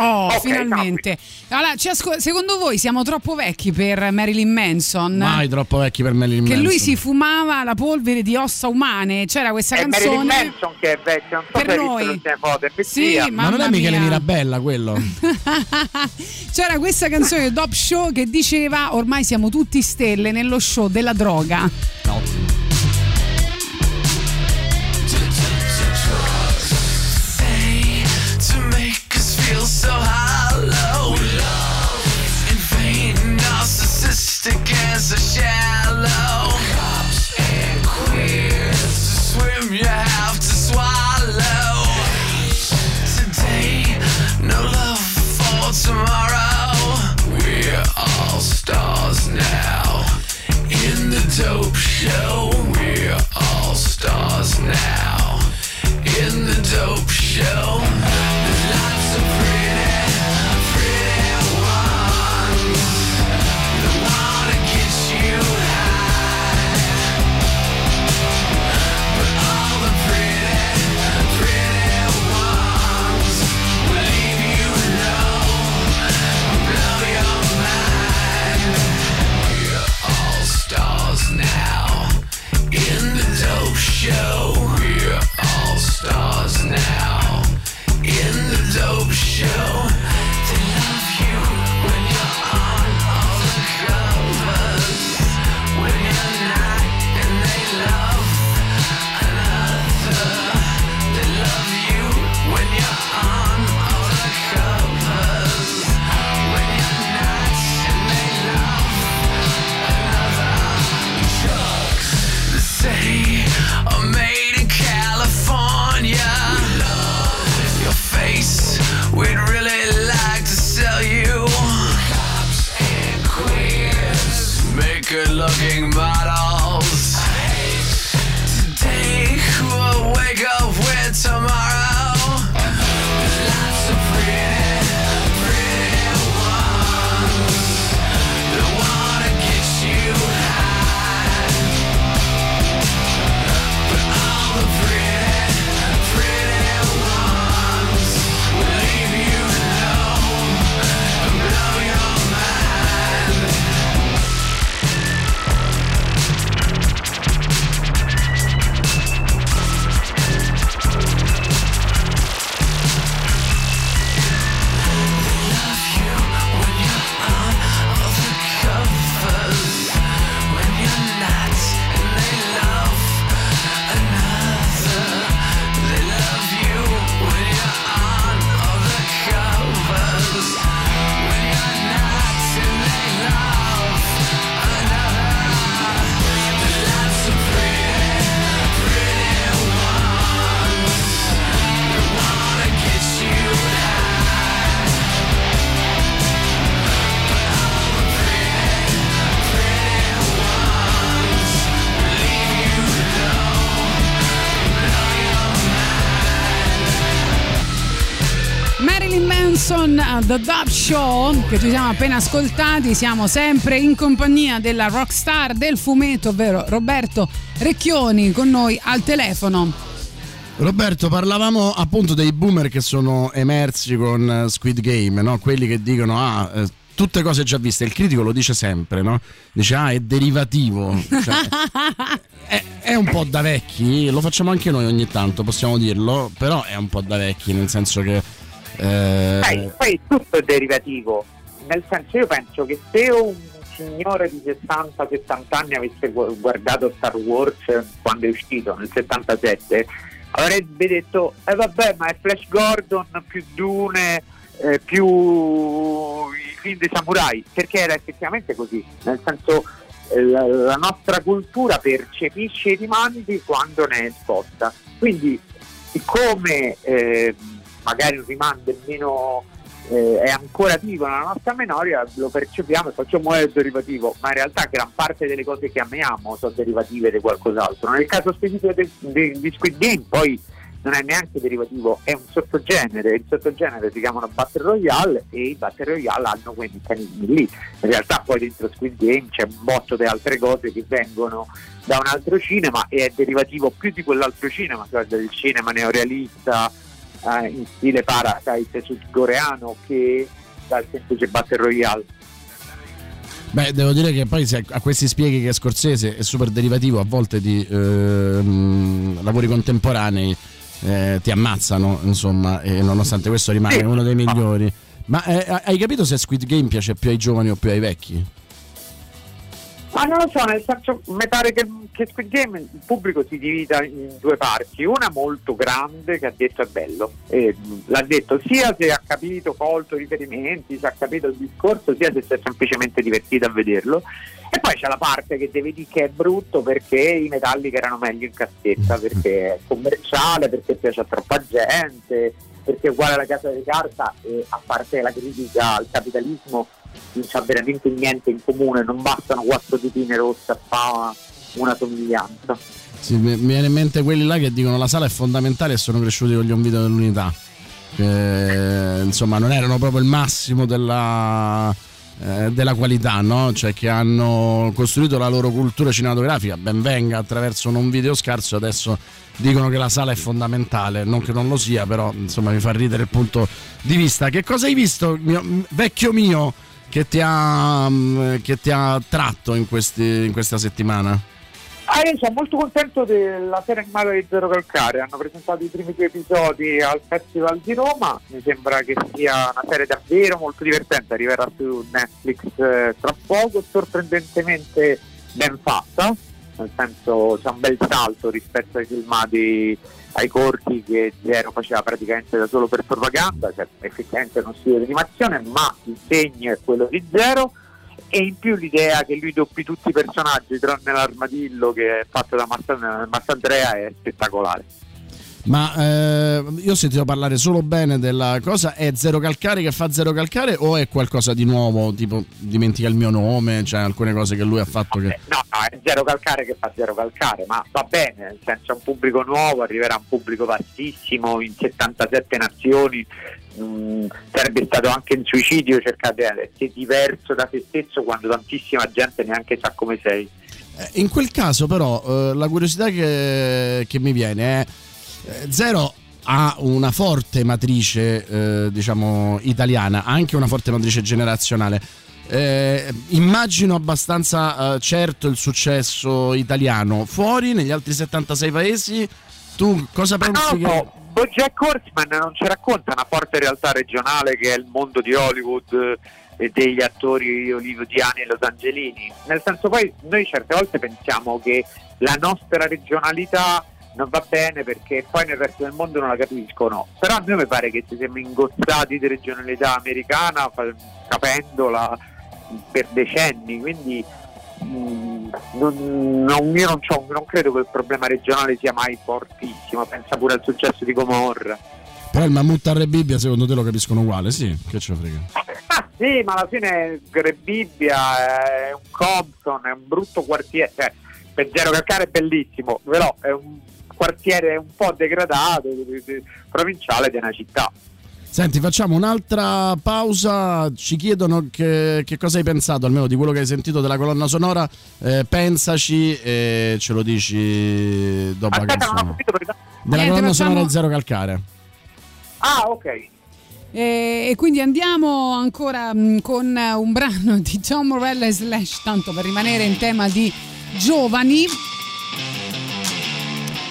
Oh, finalmente. Allora, ci ascol- secondo voi siamo troppo vecchi per Marilyn Manson? Mai troppo vecchi per Marilyn che Manson. lui si fumava la polvere di ossa umane. C'era questa È Marilyn canzone. Manson che è vecchio, non so Per noi. Sì. Ma non è Michele. Mirabella quello. <laughs> C'era questa canzone del Top Show che diceva ormai siamo tutti stelle nello show della droga. to make dope show, think about Manson, uh, The Dub Show, che ci siamo appena ascoltati, siamo sempre in compagnia della rockstar del fumetto, ovvero Roberto Recchioni, con noi al telefono. Roberto, parlavamo appunto dei boomer che sono emersi con eh, Squid Game, no? quelli che dicono ah, eh, tutte cose già viste, il critico lo dice sempre, no? dice ah è derivativo, Cioè, <laughs> è, è un po' da vecchi, lo facciamo anche noi ogni tanto, possiamo dirlo, però è un po' da vecchi, nel senso che... eh, Sai, poi tutto è derivativo. Nel senso, io penso che se un signore di 60-70 anni avesse gu- guardato Star Wars quando è uscito nel 77, avrebbe detto: Eh vabbè, ma è Flash Gordon più Dune. eh, più i film dei samurai perché era effettivamente così nel senso eh, la, la nostra cultura percepisce i rimandi quando ne è esposta. Quindi siccome eh, magari è meno eh, è ancora vivo nella nostra memoria, lo percepiamo e facciamo il derivativo, ma in realtà gran parte delle cose che amiamo sono derivative di qualcos'altro. Nel caso specifico de- de- di Squid Game poi non è neanche derivativo, è un sottogenere, il sottogenere si chiamano Battle Royale e i Battle Royale hanno quei meccanismi lì. In realtà poi dentro Squid Game c'è un botto di altre cose che vengono da un altro cinema e è derivativo più di quell'altro cinema, cioè del cinema neorealista eh, in stile Parasite sudcoreano che dal semplice Battle Royale. Beh, devo dire che poi a questi spieghi che Scorsese è super derivativo a volte di ehm, lavori contemporanei eh, ti ammazzano, insomma, e nonostante questo rimane uno dei migliori. Ma eh, hai capito se Squid Game piace più ai giovani o più ai vecchi? Ma non lo so, nel senso, mi pare che, che Squid Game il pubblico si divida in due parti, una molto grande che ha detto è bello, e, l'ha detto sia se ha capito, colto i riferimenti, se ha capito il discorso, sia se si è semplicemente divertito a vederlo, e poi c'è la parte che deve dire che è brutto perché i metalli che erano meglio in cassetta, perché è commerciale, perché piace a troppa gente, perché è uguale alla casa di carta e a parte la critica al capitalismo non c'ha veramente niente in comune, non bastano quattro ditine rosse a fare una somiglianza. Sì, mi viene in mente quelli là che dicono la sala è fondamentale e sono cresciuti con gli invito dell'unità. Che, insomma, non erano proprio il massimo della, eh, della qualità, no? Cioè che hanno costruito la loro cultura cinematografica, ben venga attraverso un video scarso, adesso dicono che la sala è fondamentale, non che non lo sia, però insomma mi fa ridere il punto di vista. Che cosa hai visto, mio- vecchio mio, che ti ha, mm, che ti ha tratto in, questi- in questa settimana? Ah, io sono molto contento della serie animata di Zero Calcare, hanno presentato i primi due episodi al Festival di Roma, mi sembra che sia una serie davvero molto divertente, arriverà su Netflix eh, tra poco, sorprendentemente ben fatta, nel senso c'è un bel salto rispetto ai filmati ai corti che Zero faceva praticamente da solo per propaganda, cioè effettivamente non si vede animazione, ma il segno è quello di Zero e in più l'idea che lui doppi tutti i personaggi tranne l'armadillo che è fatto da Massandrea è spettacolare. Ma eh, io ho sentito parlare solo bene della cosa. È Zero Calcare che fa Zero Calcare o è qualcosa di nuovo? Tipo dimentica il mio nome, cioè alcune cose che lui ha fatto che. No, no, è Zero Calcare che fa Zero Calcare, ma va bene, nel senso è un pubblico nuovo, arriverà un pubblico vastissimo in 77 nazioni, mm, sarebbe stato anche un suicidio cercare di essere diverso da se stesso quando tantissima gente neanche sa come sei. Eh, In quel caso, però, eh, la curiosità che, che mi viene è: eh, Zero ha una forte matrice, eh, diciamo, italiana, anche una forte matrice generazionale. Eh, immagino abbastanza eh, certo il successo italiano. Fuori, negli altri 76 paesi, tu cosa pensi che. No, Bojack Horseman non ci racconta una forte realtà regionale che è il mondo di Hollywood eh, e degli attori hollywoodiani e Los Angelini. Nel senso poi noi certe volte pensiamo che la nostra regionalità non va bene perché poi nel resto del mondo non la capiscono. Però a me mi pare che ci siamo ingozzati di regionalità americana capendola per decenni, quindi mm, non, non- io non, non credo che il problema regionale sia mai fortissimo, pensa pure al successo di Gomorra. Però il mammut a Re Bibbia, secondo te lo capiscono uguale? Sì, che ce ne frega. <laughs> Ah sì, ma alla fine Grebibbia è un Compton, è un brutto quartiere, cioè per Zero Calcare è bellissimo, però è un quartiere un po' degradato, provinciale di una città. Senti, facciamo un'altra pausa. Ci chiedono che, che cosa hai pensato, almeno di quello che hai sentito della colonna sonora. Eh, pensaci e ce lo dici dopo la Aspetta, non ho canzone. capito perché... Della Niente, colonna facciamo- sonora Zero Calcare. Ah, ok. E, quindi andiamo ancora mh, con un brano di John Morella e Slash, tanto per rimanere in tema di giovani.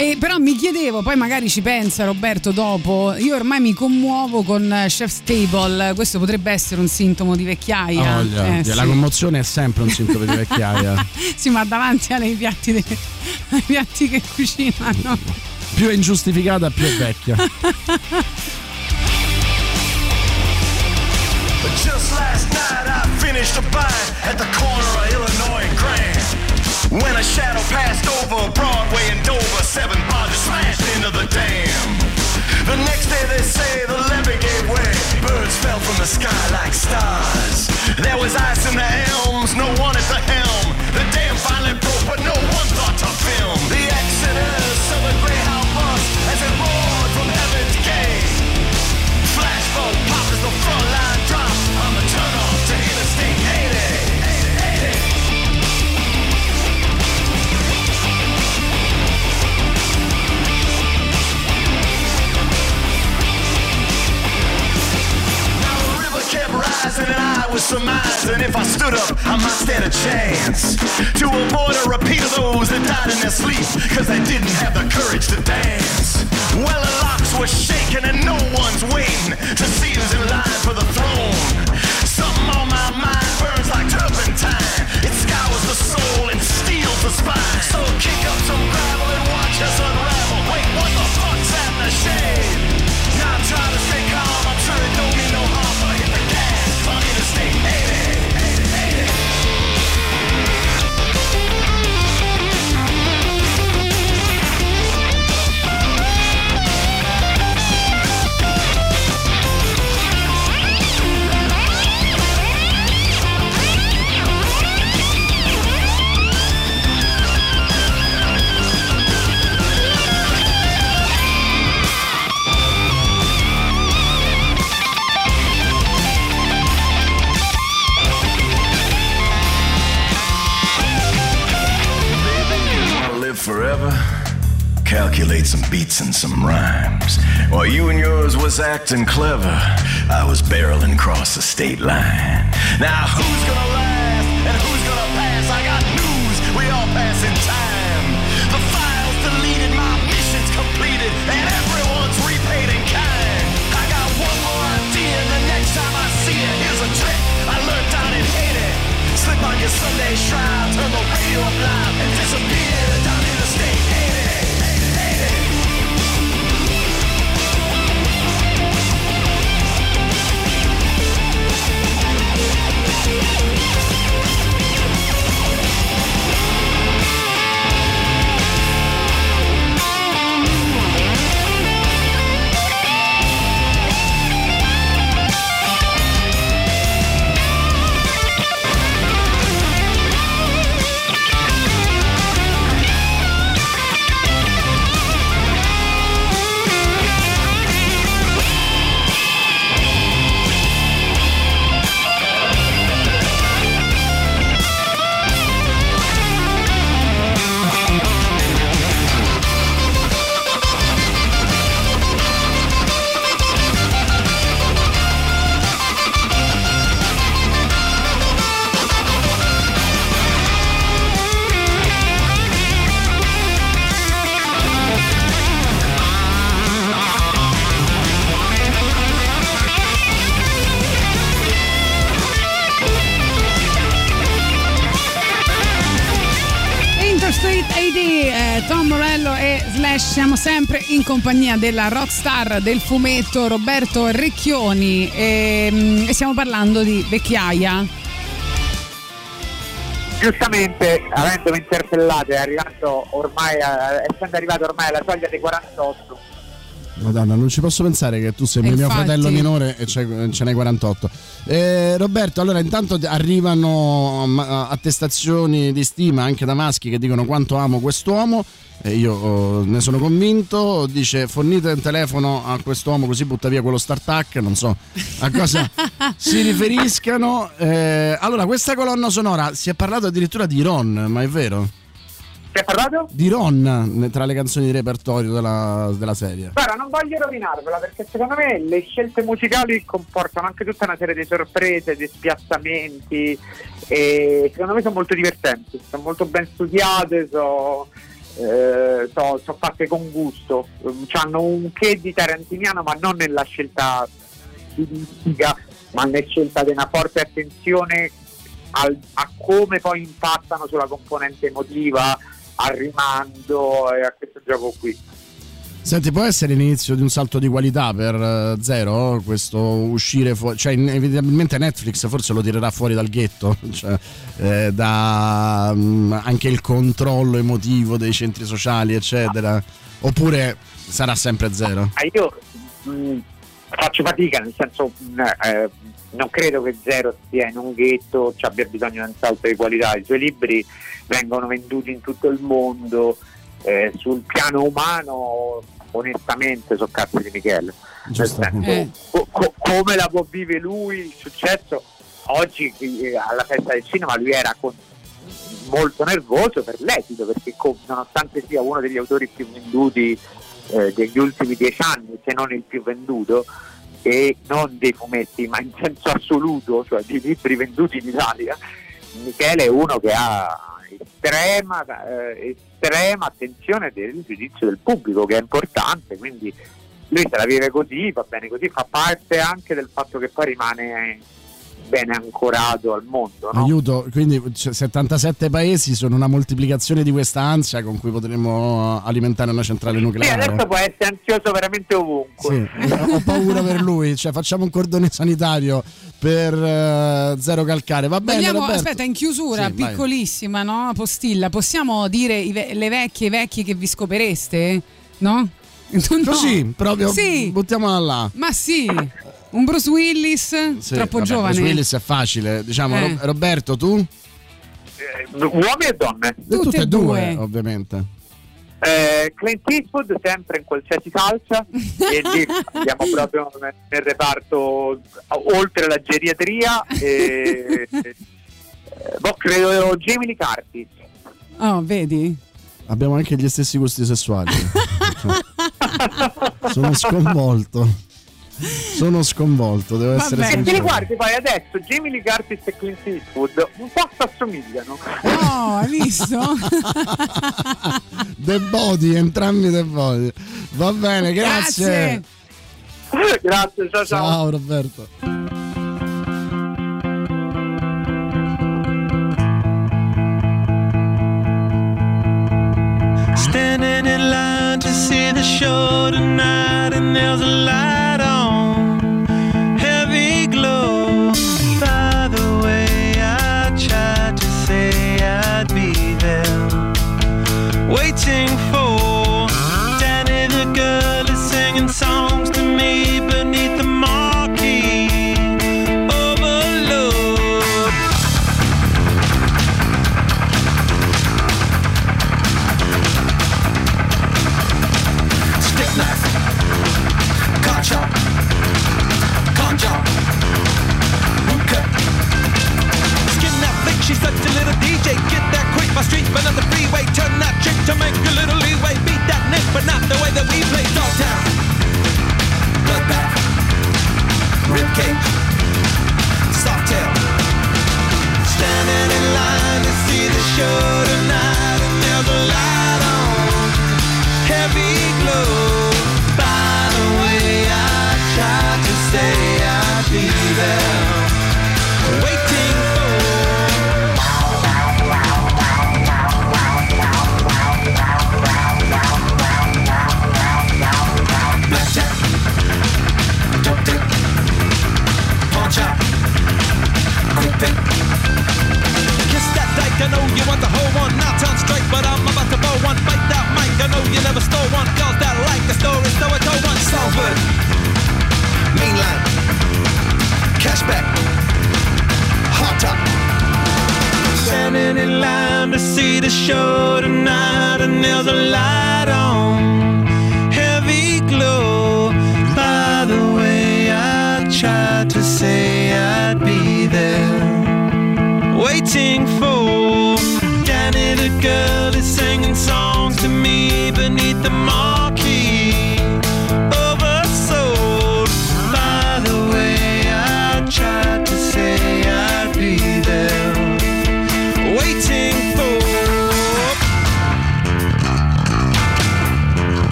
E però mi chiedevo, poi magari ci pensa Roberto dopo, io ormai mi commuovo con eh, Chef's Table, questo potrebbe essere un sintomo di vecchiaia. Voglia. Eh, La sì. commozione è sempre un sintomo di vecchiaia. <laughs> sì, ma davanti ai piatti, de- ai piatti che cucinano. più è ingiustificata, più è vecchia. Just last night I finished a bite at the corner of Grand. When a shadow passed over Broadway and Dover, seven barges smashed into the dam. The next day they say the levee gave way. Birds fell from the sky like stars. There was ice in the elms, no one at the helm. The dam finally broke, but no one rising and I was surmising if I stood up, I might stand a chance to avoid a repeat of those that died in their sleep because they didn't have the courage to dance. Well, the locks were shaking and no one's waiting to see who's in line for the throne. Something on my mind burns like turpentine. It scours the soul and steals the spine. So kick up some gravel and watch us unravel. Wait, what the fuck's in the shade? Calculate some beats and some rhymes. While you and yours was acting clever, I was barreling across the state line. Now who's gonna last and who's gonna pass? I got news, we all pass in time. The files deleted, my mission's completed, and everyone's repaid in kind. I got one more idea, and the next time I see it, here's a trick I learned down in Haiti. Slip on your Sunday shroud, turn the radio up loud, sempre in compagnia della rockstar del fumetto Roberto Recchioni e, mm, e stiamo parlando di vecchiaia. Giustamente, avendomi interpellato e arrivando ormai, a- essendo arrivato ormai alla soglia dei 48, Madonna, non ci posso pensare che tu sei E mio infatti- fratello minore e ce n'hai 48. Eh, Roberto, allora intanto arrivano attestazioni di stima anche da maschi che dicono quanto amo quest'uomo. E io oh, ne sono convinto. Dice fornite un telefono a quest'uomo così butta via quello startup. Non so a cosa <laughs> si riferiscano. Eh, allora, questa colonna sonora si è parlato addirittura di Ron, ma è vero? Si è parlato? Di Ron tra le canzoni di repertorio della, della serie. Guarda, non voglio rovinarvela perché secondo me le scelte musicali comportano anche tutta una serie di sorprese, di spiazzamenti e secondo me sono molto divertenti, sono molto ben studiate, sono eh, so- so fatte con gusto, hanno un che di tarantiniano ma non nella scelta stilistica, ma nella scelta di una forte attenzione al- a come poi impattano sulla componente emotiva, al rimando e a questo gioco qui. Senti, può essere l'inizio di un salto di qualità per eh, Zero? Questo uscire fuori, cioè inevitabilmente Netflix forse lo tirerà fuori dal ghetto, <laughs> cioè, eh, da mm, anche il controllo emotivo dei centri sociali, eccetera. Oppure sarà sempre Zero? Ah, io mh, faccio fatica, nel senso mh, eh, non credo che Zero sia in un ghetto, ci abbia bisogno di un salto di qualità. I suoi libri vengono venduti in tutto il mondo. eh, sul piano umano, onestamente, sono cazzi di Michele. Senso, co- co- come la può vivere lui il successo? Oggi eh, alla festa del cinema lui era con- molto nervoso per l'esito, perché co- nonostante sia uno degli autori più venduti eh, degli ultimi dieci anni, se non il più venduto, e non dei fumetti, ma in senso assoluto, cioè di libri venduti in Italia, Michele è uno che ha estrema, eh, estrema attenzione del giudizio del pubblico, che è importante, quindi lui se la vive così, va bene così, fa parte anche del fatto che poi rimane bene ancorato al mondo. No? Aiuto, quindi cioè, 77 paesi sono una moltiplicazione di questa ansia con cui potremmo alimentare una centrale Sì, nucleare. adesso può essere ansioso veramente ovunque. Sì, <laughs> ho paura per lui, cioè facciamo un cordone sanitario per eh, zero calcare. Va bene, Vogliamo- Roberto? aspetta, in chiusura, Sì, piccolissima, no? Postilla, possiamo dire ve- le vecchie e i vecchi che vi scopereste? No? No. Così, proprio Sì. buttiamola là. Ma sì, un Bruce Willis Sì, troppo vabbè, giovane. Bruce Willis è facile, diciamo. Eh. Ro- Roberto, tu? Uomini e donne? Tutte, e due, ovviamente. Eh, Clint Eastwood sempre in qualsiasi salsa e lì <laughs> andiamo proprio nel, reparto oltre la geriatria e, <laughs> eh, boh, credo Jamie Lee Curtis Oh, vedi? Abbiamo anche gli stessi gusti sessuali. <laughs> Sono sconvolto. Sono sconvolto, devo essere e te li sincero. guardi poi adesso Jamie Lee Curtis e Clint Eastwood un po' si assomigliano Oh, hai visto? <laughs> The body, entrambi the body. Va bene, grazie. <laughs> grazie ciao ciao Ciao Roberto. Standing in line to see the show tonight, and there's a light waiting make a little leeway. Beat that but not the way that we play. Soft tail. standing in line to see the show tonight, know you want the whole one. Not turn straight, but I'm about to blow one. Bite that mic, I know you never stole one. Girls that like the story, so I told one. Salford, mainline, cashback, hot top. Standing in line to see the show tonight, and there's a light on, heavy glow. By the way, I tried to say I'd be there, waiting for good.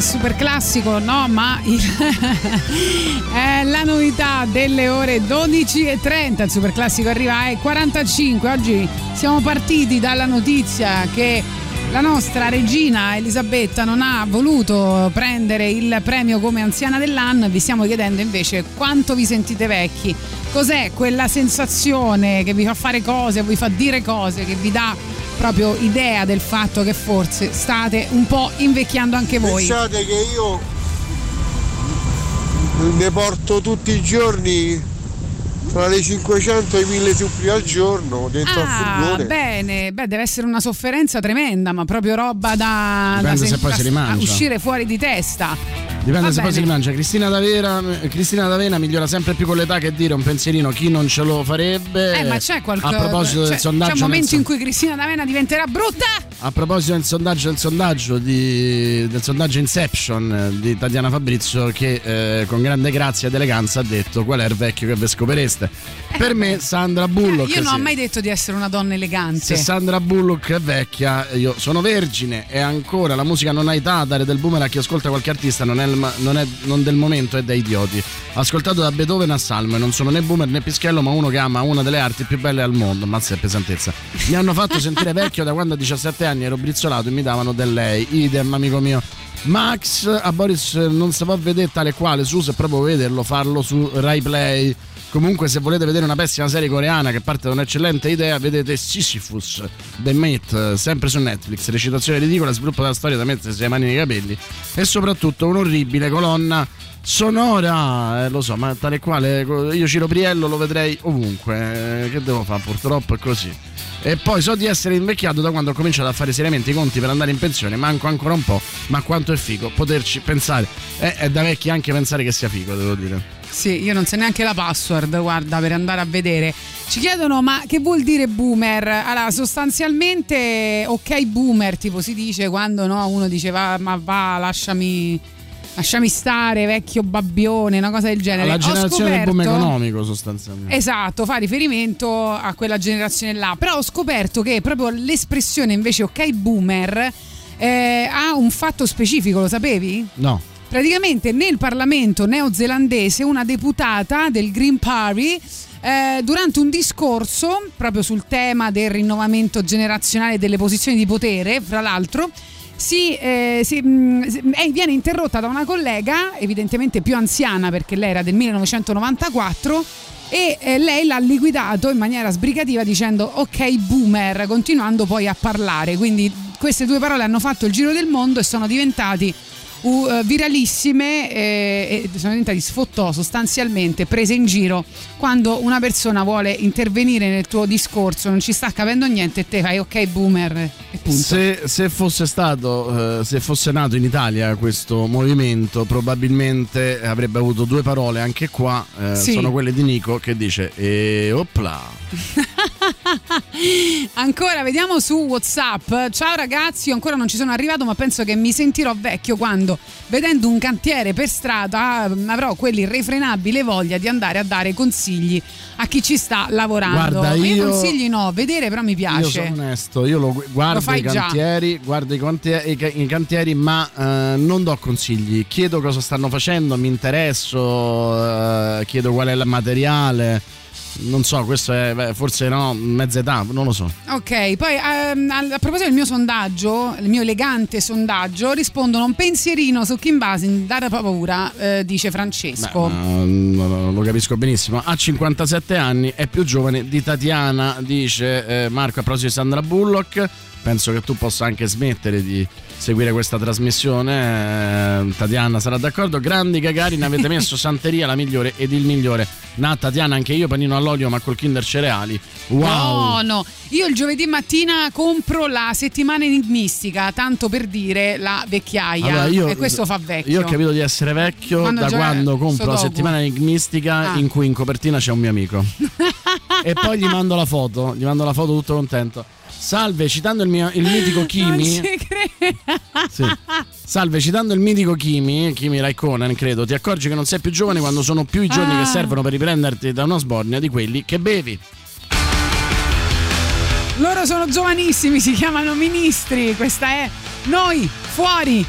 Super classico, no, ma il- <laughs> è la novità delle ore 12.30. Il super classico arriva ai 45. Oggi siamo partiti dalla notizia che la nostra regina Elisabetta non ha voluto prendere il premio come anziana dell'anno vi stiamo chiedendo invece quanto vi sentite vecchi. Cos'è quella sensazione che vi fa fare cose, vi fa dire cose, che vi dà proprio idea del fatto che forse state un po' invecchiando anche voi. Pensate che io ne porto tutti i giorni tra le 500 e i 1000 supli al giorno dentro al Ah, furgone. bene, beh, deve essere una sofferenza tremenda, ma proprio roba da, da se poi da- si rimangia. a uscire fuori di testa. Dipende Va se poi si bene. rimangia. Cristina D'Avena, Cristina D'Avena migliora sempre più con l'età che dire un pensierino chi non ce lo farebbe. Eh, ma c'è qualcosa. A proposito del sondaggio. C'è un momento in cui Cristina D'Avena diventerà brutta. A proposito del sondaggio, del sondaggio, di- del sondaggio Inception eh, di Tatiana Fabrizio che eh, con grande grazia ed eleganza ha detto qual è il vecchio che ve scopereste. Per me Sandra Bullock... Io non sì. ho mai detto di essere una donna elegante. Se Sandra Bullock è vecchia, io sono vergine e ancora la musica non ha età a dare del boomer a chi ascolta qualche artista non è, non è- non del momento, è da idioti. Ascoltato da Beethoven a Salmo e non sono né boomer né pischello, ma uno che ama una delle arti più belle al mondo. Mazza e pesantezza. Mi hanno fatto sentire vecchio da quando a 17 anni ero brizzolato e mi davano del lei. Idem, amico mio. Max a Boris non si può vedere tale quale su se proprio vederlo, farlo su Rai Play. Comunque, se volete vedere una pessima serie coreana che parte da un'eccellente idea, vedete Sisyphus The Myth, sempre su Netflix. Recitazione ridicola, sviluppo della storia da mettersi le mani nei capelli e soprattutto un'orribile colonna sonora. Eh, lo so, ma tale quale io Ciro Priello lo vedrei ovunque. Eh, che devo fare? Purtroppo è così. E poi so di essere invecchiato da quando ho cominciato a fare seriamente i conti per andare in pensione. Manco ancora un po', ma quanto è figo poterci pensare. Eh, è da vecchi anche pensare che sia figo, devo dire. Sì, io non so neanche la password, guarda, per andare a vedere. Ci chiedono, ma che vuol dire boomer? Allora, sostanzialmente, ok, boomer, tipo si dice quando no, uno dice, va, ma va, lasciami, lasciami stare, vecchio babbione, una cosa del genere. La generazione del boom scoperto- economico, sostanzialmente. Esatto, fa riferimento a quella generazione là. Però ho scoperto che proprio l'espressione invece ok boomer eh, ha un fatto specifico, lo sapevi? No. Praticamente nel Parlamento neozelandese una deputata del Green Party eh, durante un discorso proprio sul tema del rinnovamento generazionale delle posizioni di potere, fra l'altro, si, eh, si, mh, si- eh, viene interrotta da una collega, evidentemente più anziana perché lei era del 1994, e eh, lei l'ha liquidato in maniera sbrigativa dicendo ok boomer, continuando poi a parlare. Quindi queste due parole hanno fatto il giro del mondo e sono diventati uh, viralissime eh, e sono diventati sfottò sostanzialmente prese in giro quando una persona vuole intervenire nel tuo discorso, non ci sta capendo niente e te fai ok boomer e punto. Se, se fosse stato, eh, se fosse nato in Italia questo movimento, probabilmente avrebbe avuto due parole anche qua. eh, Sì. Sono quelle di Nico che dice: E opla. <laughs> Ancora vediamo su WhatsApp. Ciao ragazzi, io ancora non ci sono arrivato, ma penso che mi sentirò vecchio quando vedendo un cantiere per strada eh, avrò quell'irrefrenabile voglia di andare a dare consigli a chi ci sta lavorando. Guarda, io- consigli no, vedere però mi Io piace. sono onesto, io lo gu- guardo Lo i già. cantieri, guardo i, cantieri, i ca- i cantieri, ma eh, non do consigli. Chiedo cosa stanno facendo, mi interesso, eh, chiedo qual è il materiale. Non so, questo è beh, forse no, mezza età, non lo so. Ok, poi ehm, a, proposito del mio sondaggio, il mio elegante sondaggio, rispondono un pensierino su Kim Basin, dare paura, eh, dice Francesco. Beh, ma, lo capisco benissimo. Ha 57 anni, è più giovane di Tatiana, dice eh, Marco a proposito di Sandra Bullock. Penso che tu possa anche smettere di seguire questa trasmissione. Eh, Tatiana sarà d'accordo. Grandi Gagarin, avete messo Santeria la migliore ed il migliore. Na Tatiana, anche io panino all'olio ma col Kinder cereali. Wow! No, no, io il giovedì mattina compro la settimana enigmistica, tanto per dire la vecchiaia. Allora, io- e questo fa vecchio. Io ho capito di essere vecchio Quando da quando compro la settimana enigmistica Ah. in cui in copertina c'è un mio amico. <laughs> e poi gli mando la foto, gli mando la foto tutto contento. Salve, citando il, mio, il mitico Non Kimi. Sì. Salve, citando il mitico Kimi, Kimi Raikkonen, credo, ti accorgi che non sei più giovane quando sono più i giorni Ah. che servono per riprenderti da una sbornia di quelli che bevi. Loro sono giovanissimi, si chiamano ministri. Questa è Noi fuori.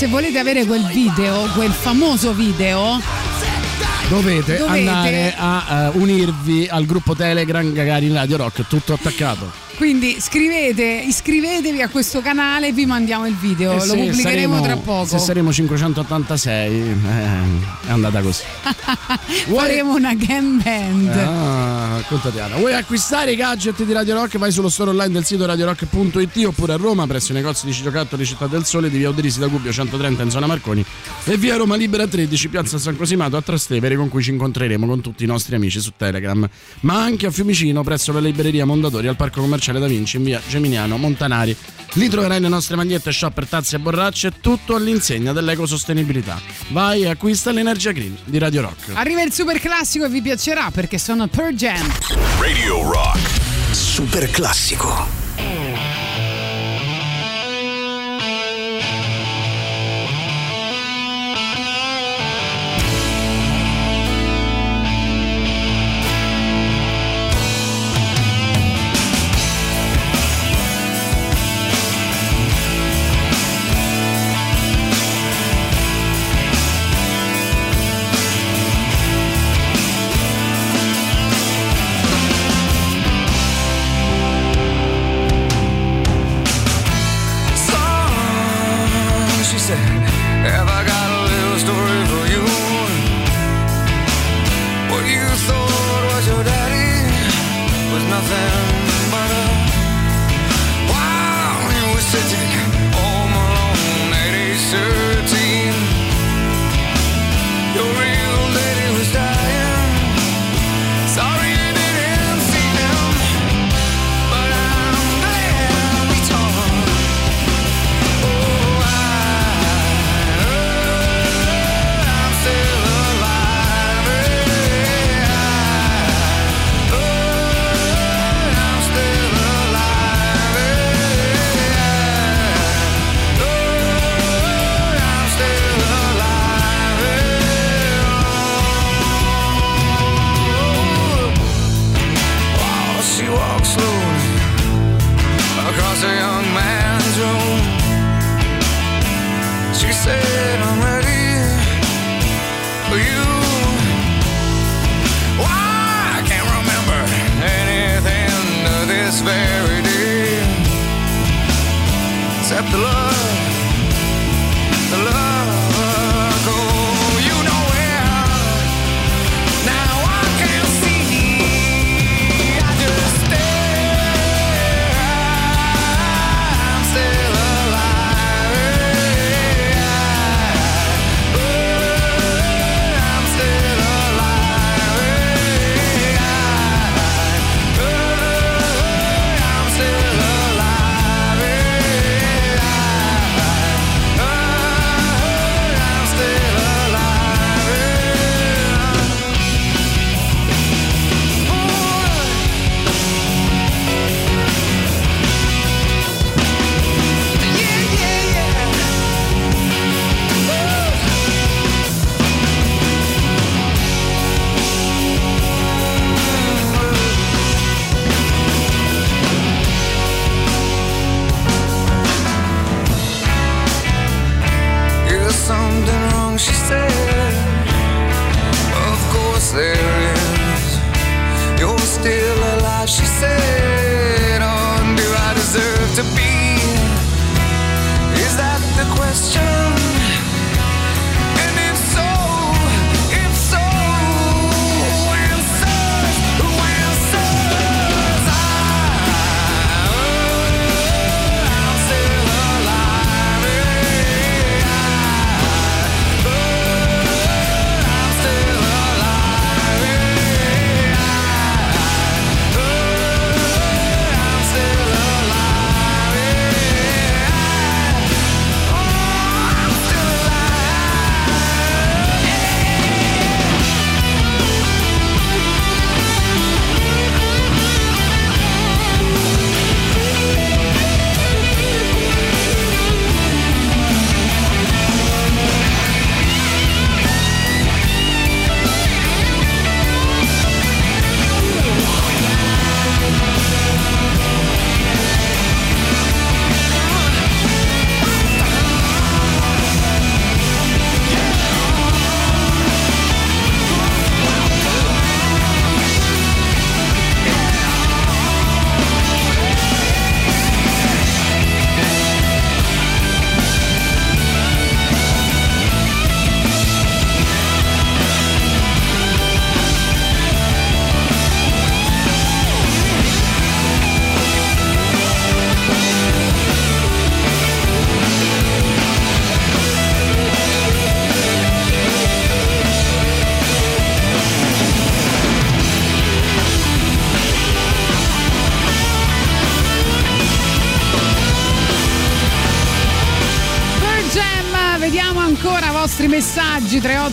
Se volete avere quel video, quel famoso video, Dovete, Dovete. andare a eh, unirvi al gruppo Telegram Gagarin Radio Rock, tutto attaccato. quindi scrivete, iscrivetevi a questo canale e vi mandiamo il video. E Lo se pubblicheremo saremo- tra poco. Se saremo 586, eh, è andata così. <laughs> Faremo una game band. Ah, con Tatiana. Vuoi acquistare i gadget di Radio Rock? Vai sullo store online del sito radiorock.it oppure a Roma presso i negozi di Citocattoli Città del Sole di via Oderisi da Gubbio 130 in zona Marconi e via Roma Libera 13 piazza San Cosimato a Trastevere con cui ci incontreremo con tutti i nostri amici su Telegram ma anche a Fiumicino presso la libreria Mondadori al parco commerciale da Vinci in via Geminiano Montanari. Li troverai le nostre magliette, shopper, tazze e borracce, tutto all'insegna dell'ecosostenibilità. Vai e acquista l'Energia Green di Radio Rock. Arriva il super classico e vi piacerà perché sono Per Jam. Radio Rock. Super classico.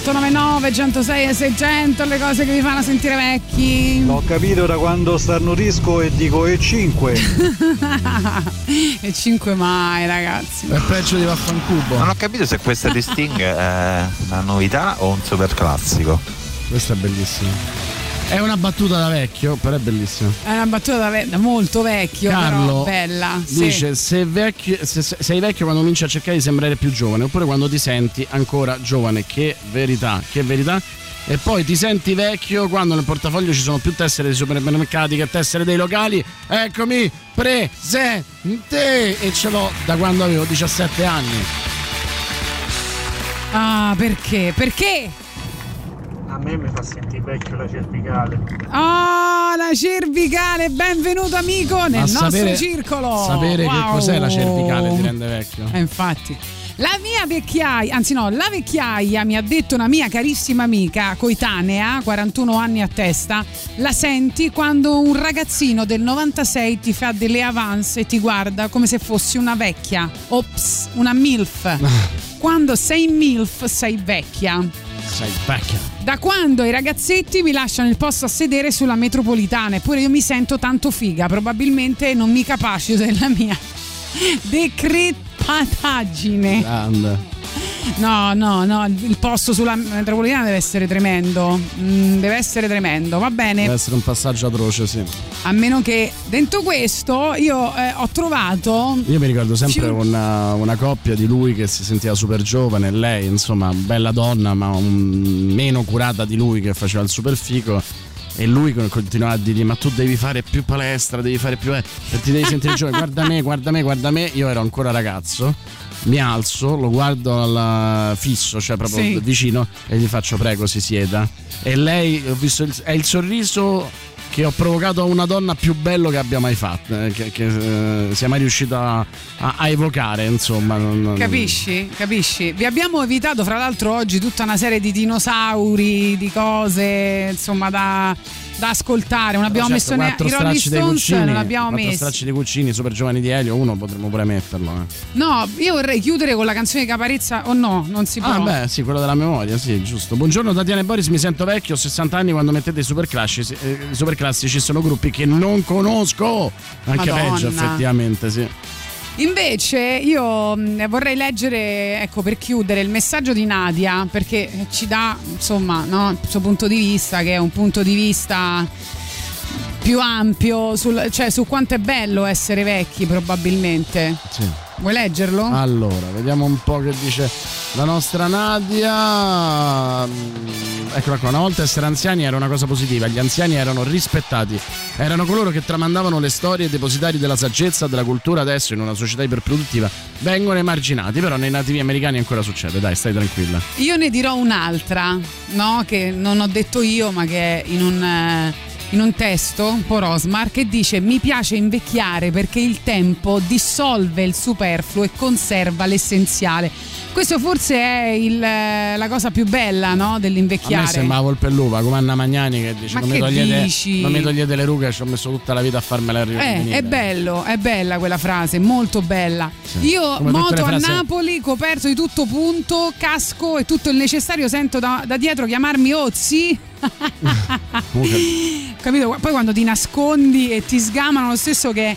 3899 106 e 600, le cose che vi fanno sentire vecchi. L'ho capito da quando starnutisco e dico e 5. <laughs> e 5 mai, ragazzi. È peggio di vaffancubo. Non ho capito se questa di Sting è una novità o un super classico. Questa è bellissima. È una battuta da vecchio, però è bellissima. È una battuta da, ve- molto vecchio, Carlo però bella. sì. dice: se, vecchio- se- se- sei vecchio quando cominci a cercare di sembrare più giovane, oppure quando ti senti ancora giovane. Che verità, che verità. E poi ti senti vecchio quando nel portafoglio ci sono più tessere dei supermercati che tessere dei locali. Eccomi, presente! E ce l'ho da quando avevo 17 anni. Ah, perché? Perché? A me mi fa sentire vecchio la cervicale. Oh, la cervicale, benvenuto amico nel Ma nostro sapere- circolo. Sapere che Wow. cos'è la cervicale ti rende vecchio. Eh, infatti. La mia vecchiaia, anzi no, la vecchiaia mi ha detto una mia carissima amica coetanea, 41 anni a testa, la senti quando un ragazzino del 96 ti fa delle avance e ti guarda come se fossi una vecchia. Ops, una MILF. <laughs> quando sei MILF sei vecchia. Sei vecchia. Da quando i ragazzetti mi lasciano il posto a sedere sulla metropolitana, eppure io mi sento tanto figa, probabilmente non mi capacito della mia <laughs> decrepataggine. Grande. No, no, no, il posto sulla metropolitana deve essere tremendo. Mm, deve essere tremendo, va bene. Deve essere un passaggio atroce, sì. A meno che dentro questo io eh, ho trovato. Io mi ricordo sempre una, una coppia di lui che si sentiva super giovane, lei insomma bella donna ma un- meno curata di lui che faceva il super fico e lui con- continuava a dirgli ma tu devi fare più palestra, devi fare più... eh, perché ti devi sentire <laughs> giovane, guarda me, guarda me, guarda me, io ero ancora ragazzo. Mi alzo, lo guardo al fisso, cioè proprio Sì. vicino, e gli faccio prego si sieda. E lei, ho visto, il- è il sorriso che ho provocato a una donna più bello che abbia mai fatto, eh, che, che, eh, sia mai riuscita a, a evocare, insomma. non- Capisci? Capisci? Vi abbiamo evitato, fra l'altro, oggi tutta una serie di dinosauri, di cose, insomma, da, da ascoltare. Non abbiamo Certo, messo neanche i Rolling stracci dei Stones, non abbiamo messo. stracci dei Cuccini, super giovani di Elio, uno potremmo pure metterlo. eh. No, io vorrei chiudere con la canzone di Caparezza. O no, non si può. Ah, beh, sì, quello della memoria, sì, giusto. Buongiorno Tatiana e Boris, mi sento vecchio, ho 60 anni quando mettete i super classici, eh, super classici sono gruppi che non conosco. Anche Madonna. peggio, effettivamente, sì. Invece io mh, vorrei leggere, ecco per chiudere, il messaggio di Nadia perché ci dà insomma no, il suo punto di vista che è un punto di vista più ampio, sul- cioè su quanto è bello essere vecchi probabilmente. Sì. Vuoi leggerlo? Allora, vediamo un po' che dice la nostra Nadia. Eccola qua, una volta essere anziani era una cosa positiva, gli anziani erano rispettati, erano coloro che tramandavano le storie depositari della saggezza, della cultura, adesso in una società iperproduttiva vengono emarginati, però nei nativi americani ancora succede, dai, stai tranquilla. Io ne dirò un'altra, no? Che non ho detto io, ma che è in un, eh, in un testo, un po' Rosmar, che dice: Mi piace invecchiare perché il tempo dissolve il superfluo e conserva l'essenziale. Questo forse è il, eh, la cosa più bella, no? A me Dell'invecchiare. sembra Volpelluva, come Anna Magnani che dice Ma non mi, che togliete, dici? non mi togliete le rughe, ci ho messo tutta la vita a farmela Eh, rivenire. è bello, è bella quella frase, molto bella. Io Come moto a Napoli, coperto di tutto punto, casco e tutto il necessario, sento da, da dietro chiamarmi Ozzi. Capito? Poi quando ti nascondi e ti sgamano lo stesso che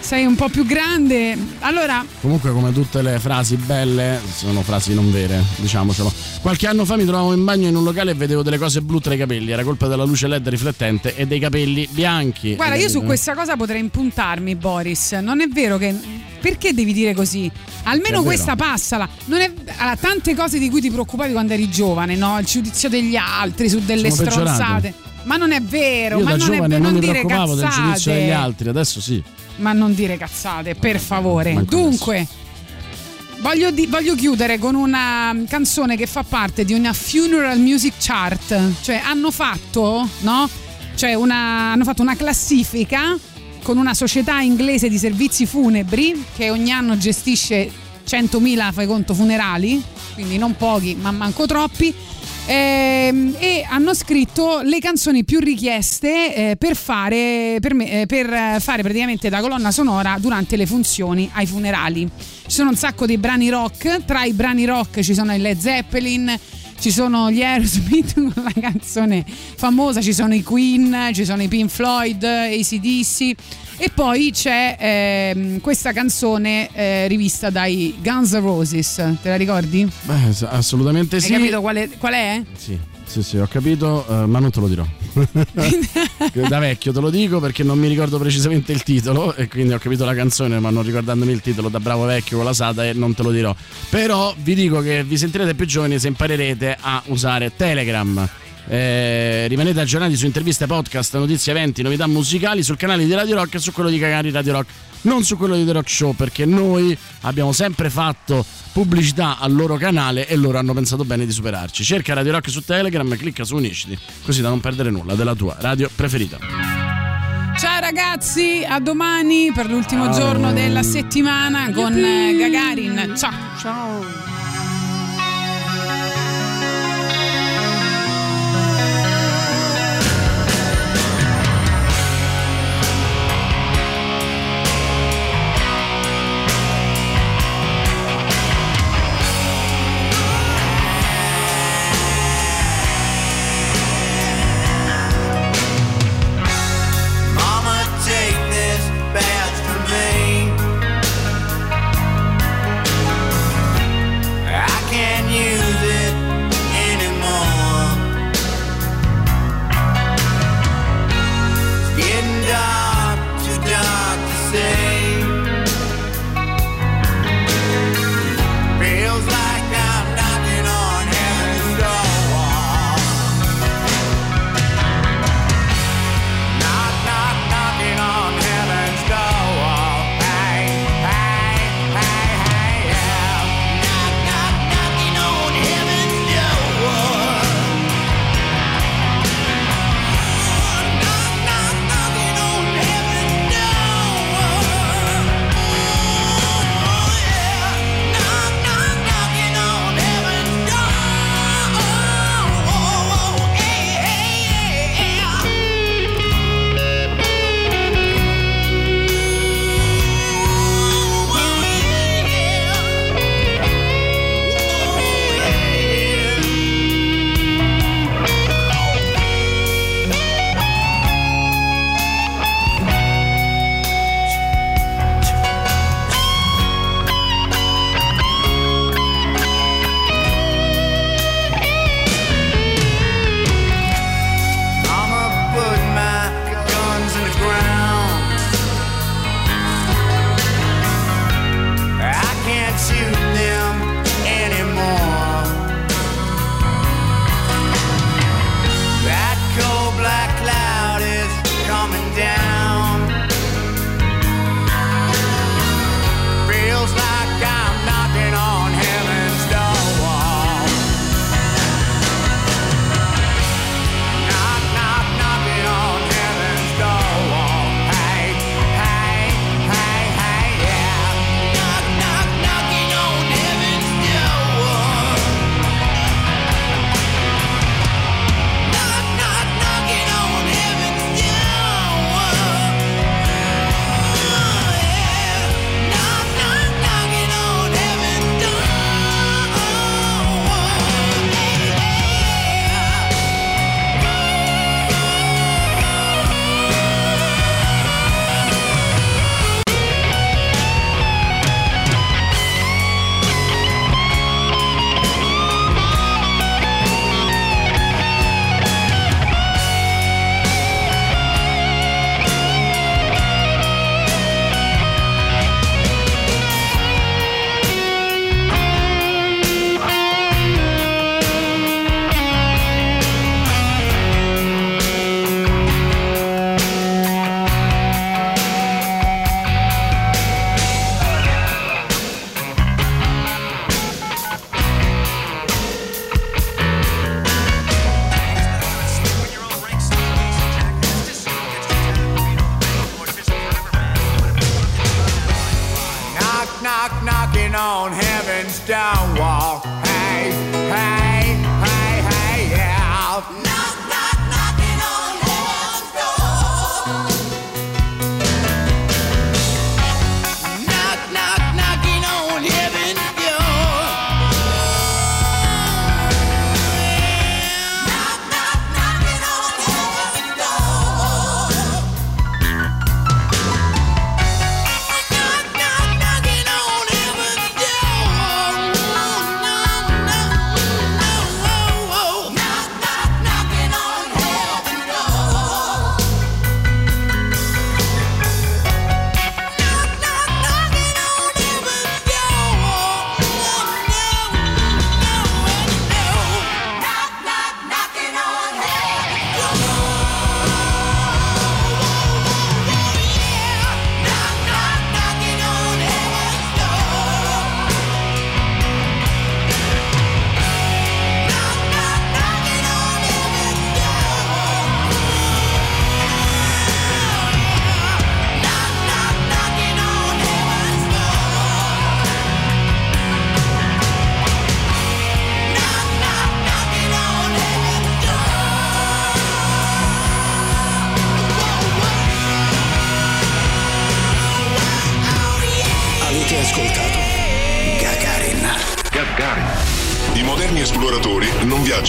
sei un po' più grande. Allora, Comunque, come tutte le frasi belle, sono frasi non vere, diciamocelo. Qualche anno fa mi trovavo in bagno in un locale e vedevo delle cose blu tra i capelli. Era colpa della luce LED riflettente e dei capelli bianchi. guarda, io su Capito? questa cosa potrei impuntarmi, Boris. Non è vero che. Perché devi dire così? Almeno È questa passala. Non è, allora, tante cose di cui ti preoccupavi quando eri giovane, no? Il giudizio degli altri su delle Sono stronzate. Ma non è vero, Io ma da non è giovane vero, non non mi dire preoccupavo del giudizio cazzate. degli altri, adesso sì. Ma non dire cazzate, per favore. manco Dunque, voglio, di- voglio chiudere con una canzone che fa parte di una funeral music chart. Cioè, hanno fatto, no? Cioè, una- hanno fatto una classifica con una società inglese di servizi funebri che ogni anno gestisce 100.000 fai conto funerali, quindi non pochi, ma manco troppi. Ehm, e hanno scritto le canzoni più richieste eh, per, fare, per, me- eh, per fare praticamente da colonna sonora durante le funzioni ai funerali. Ci sono un sacco di brani rock, tra i brani rock ci sono i Led Zeppelin, ci sono gli Aerosmith <laughs> con la canzone famosa, ci sono i Queen, ci sono i Pink Floyd, ACDC e poi c'è ehm, questa canzone eh, rivista dai Guns N' Roses, te la ricordi? Beh, assolutamente Hai sì. capito qual è? Qual è? Sì, sì, sì, ho capito, eh, ma non te lo dirò. <laughs> da vecchio te lo dico perché non mi ricordo precisamente il titolo e quindi ho capito la canzone, ma non ricordandomi il titolo da bravo vecchio con la SATA e non te lo dirò. Però vi dico che vi sentirete più giovani se imparerete a usare Telegram. Eh, rimanete aggiornati su interviste, podcast, notizie, eventi, novità musicali sul canale di Radio Rock e su quello di Cagari Radio Rock, non su quello di The Rock Show, perché noi abbiamo sempre fatto pubblicità al loro canale e loro hanno pensato bene di superarci. Cerca Radio Rock su Telegram e clicca su Unisciti, così da non perdere nulla della tua radio preferita. Ciao ragazzi, a domani per l'ultimo Ciao. giorno della settimana con Gagarin. Ciao. Ciao.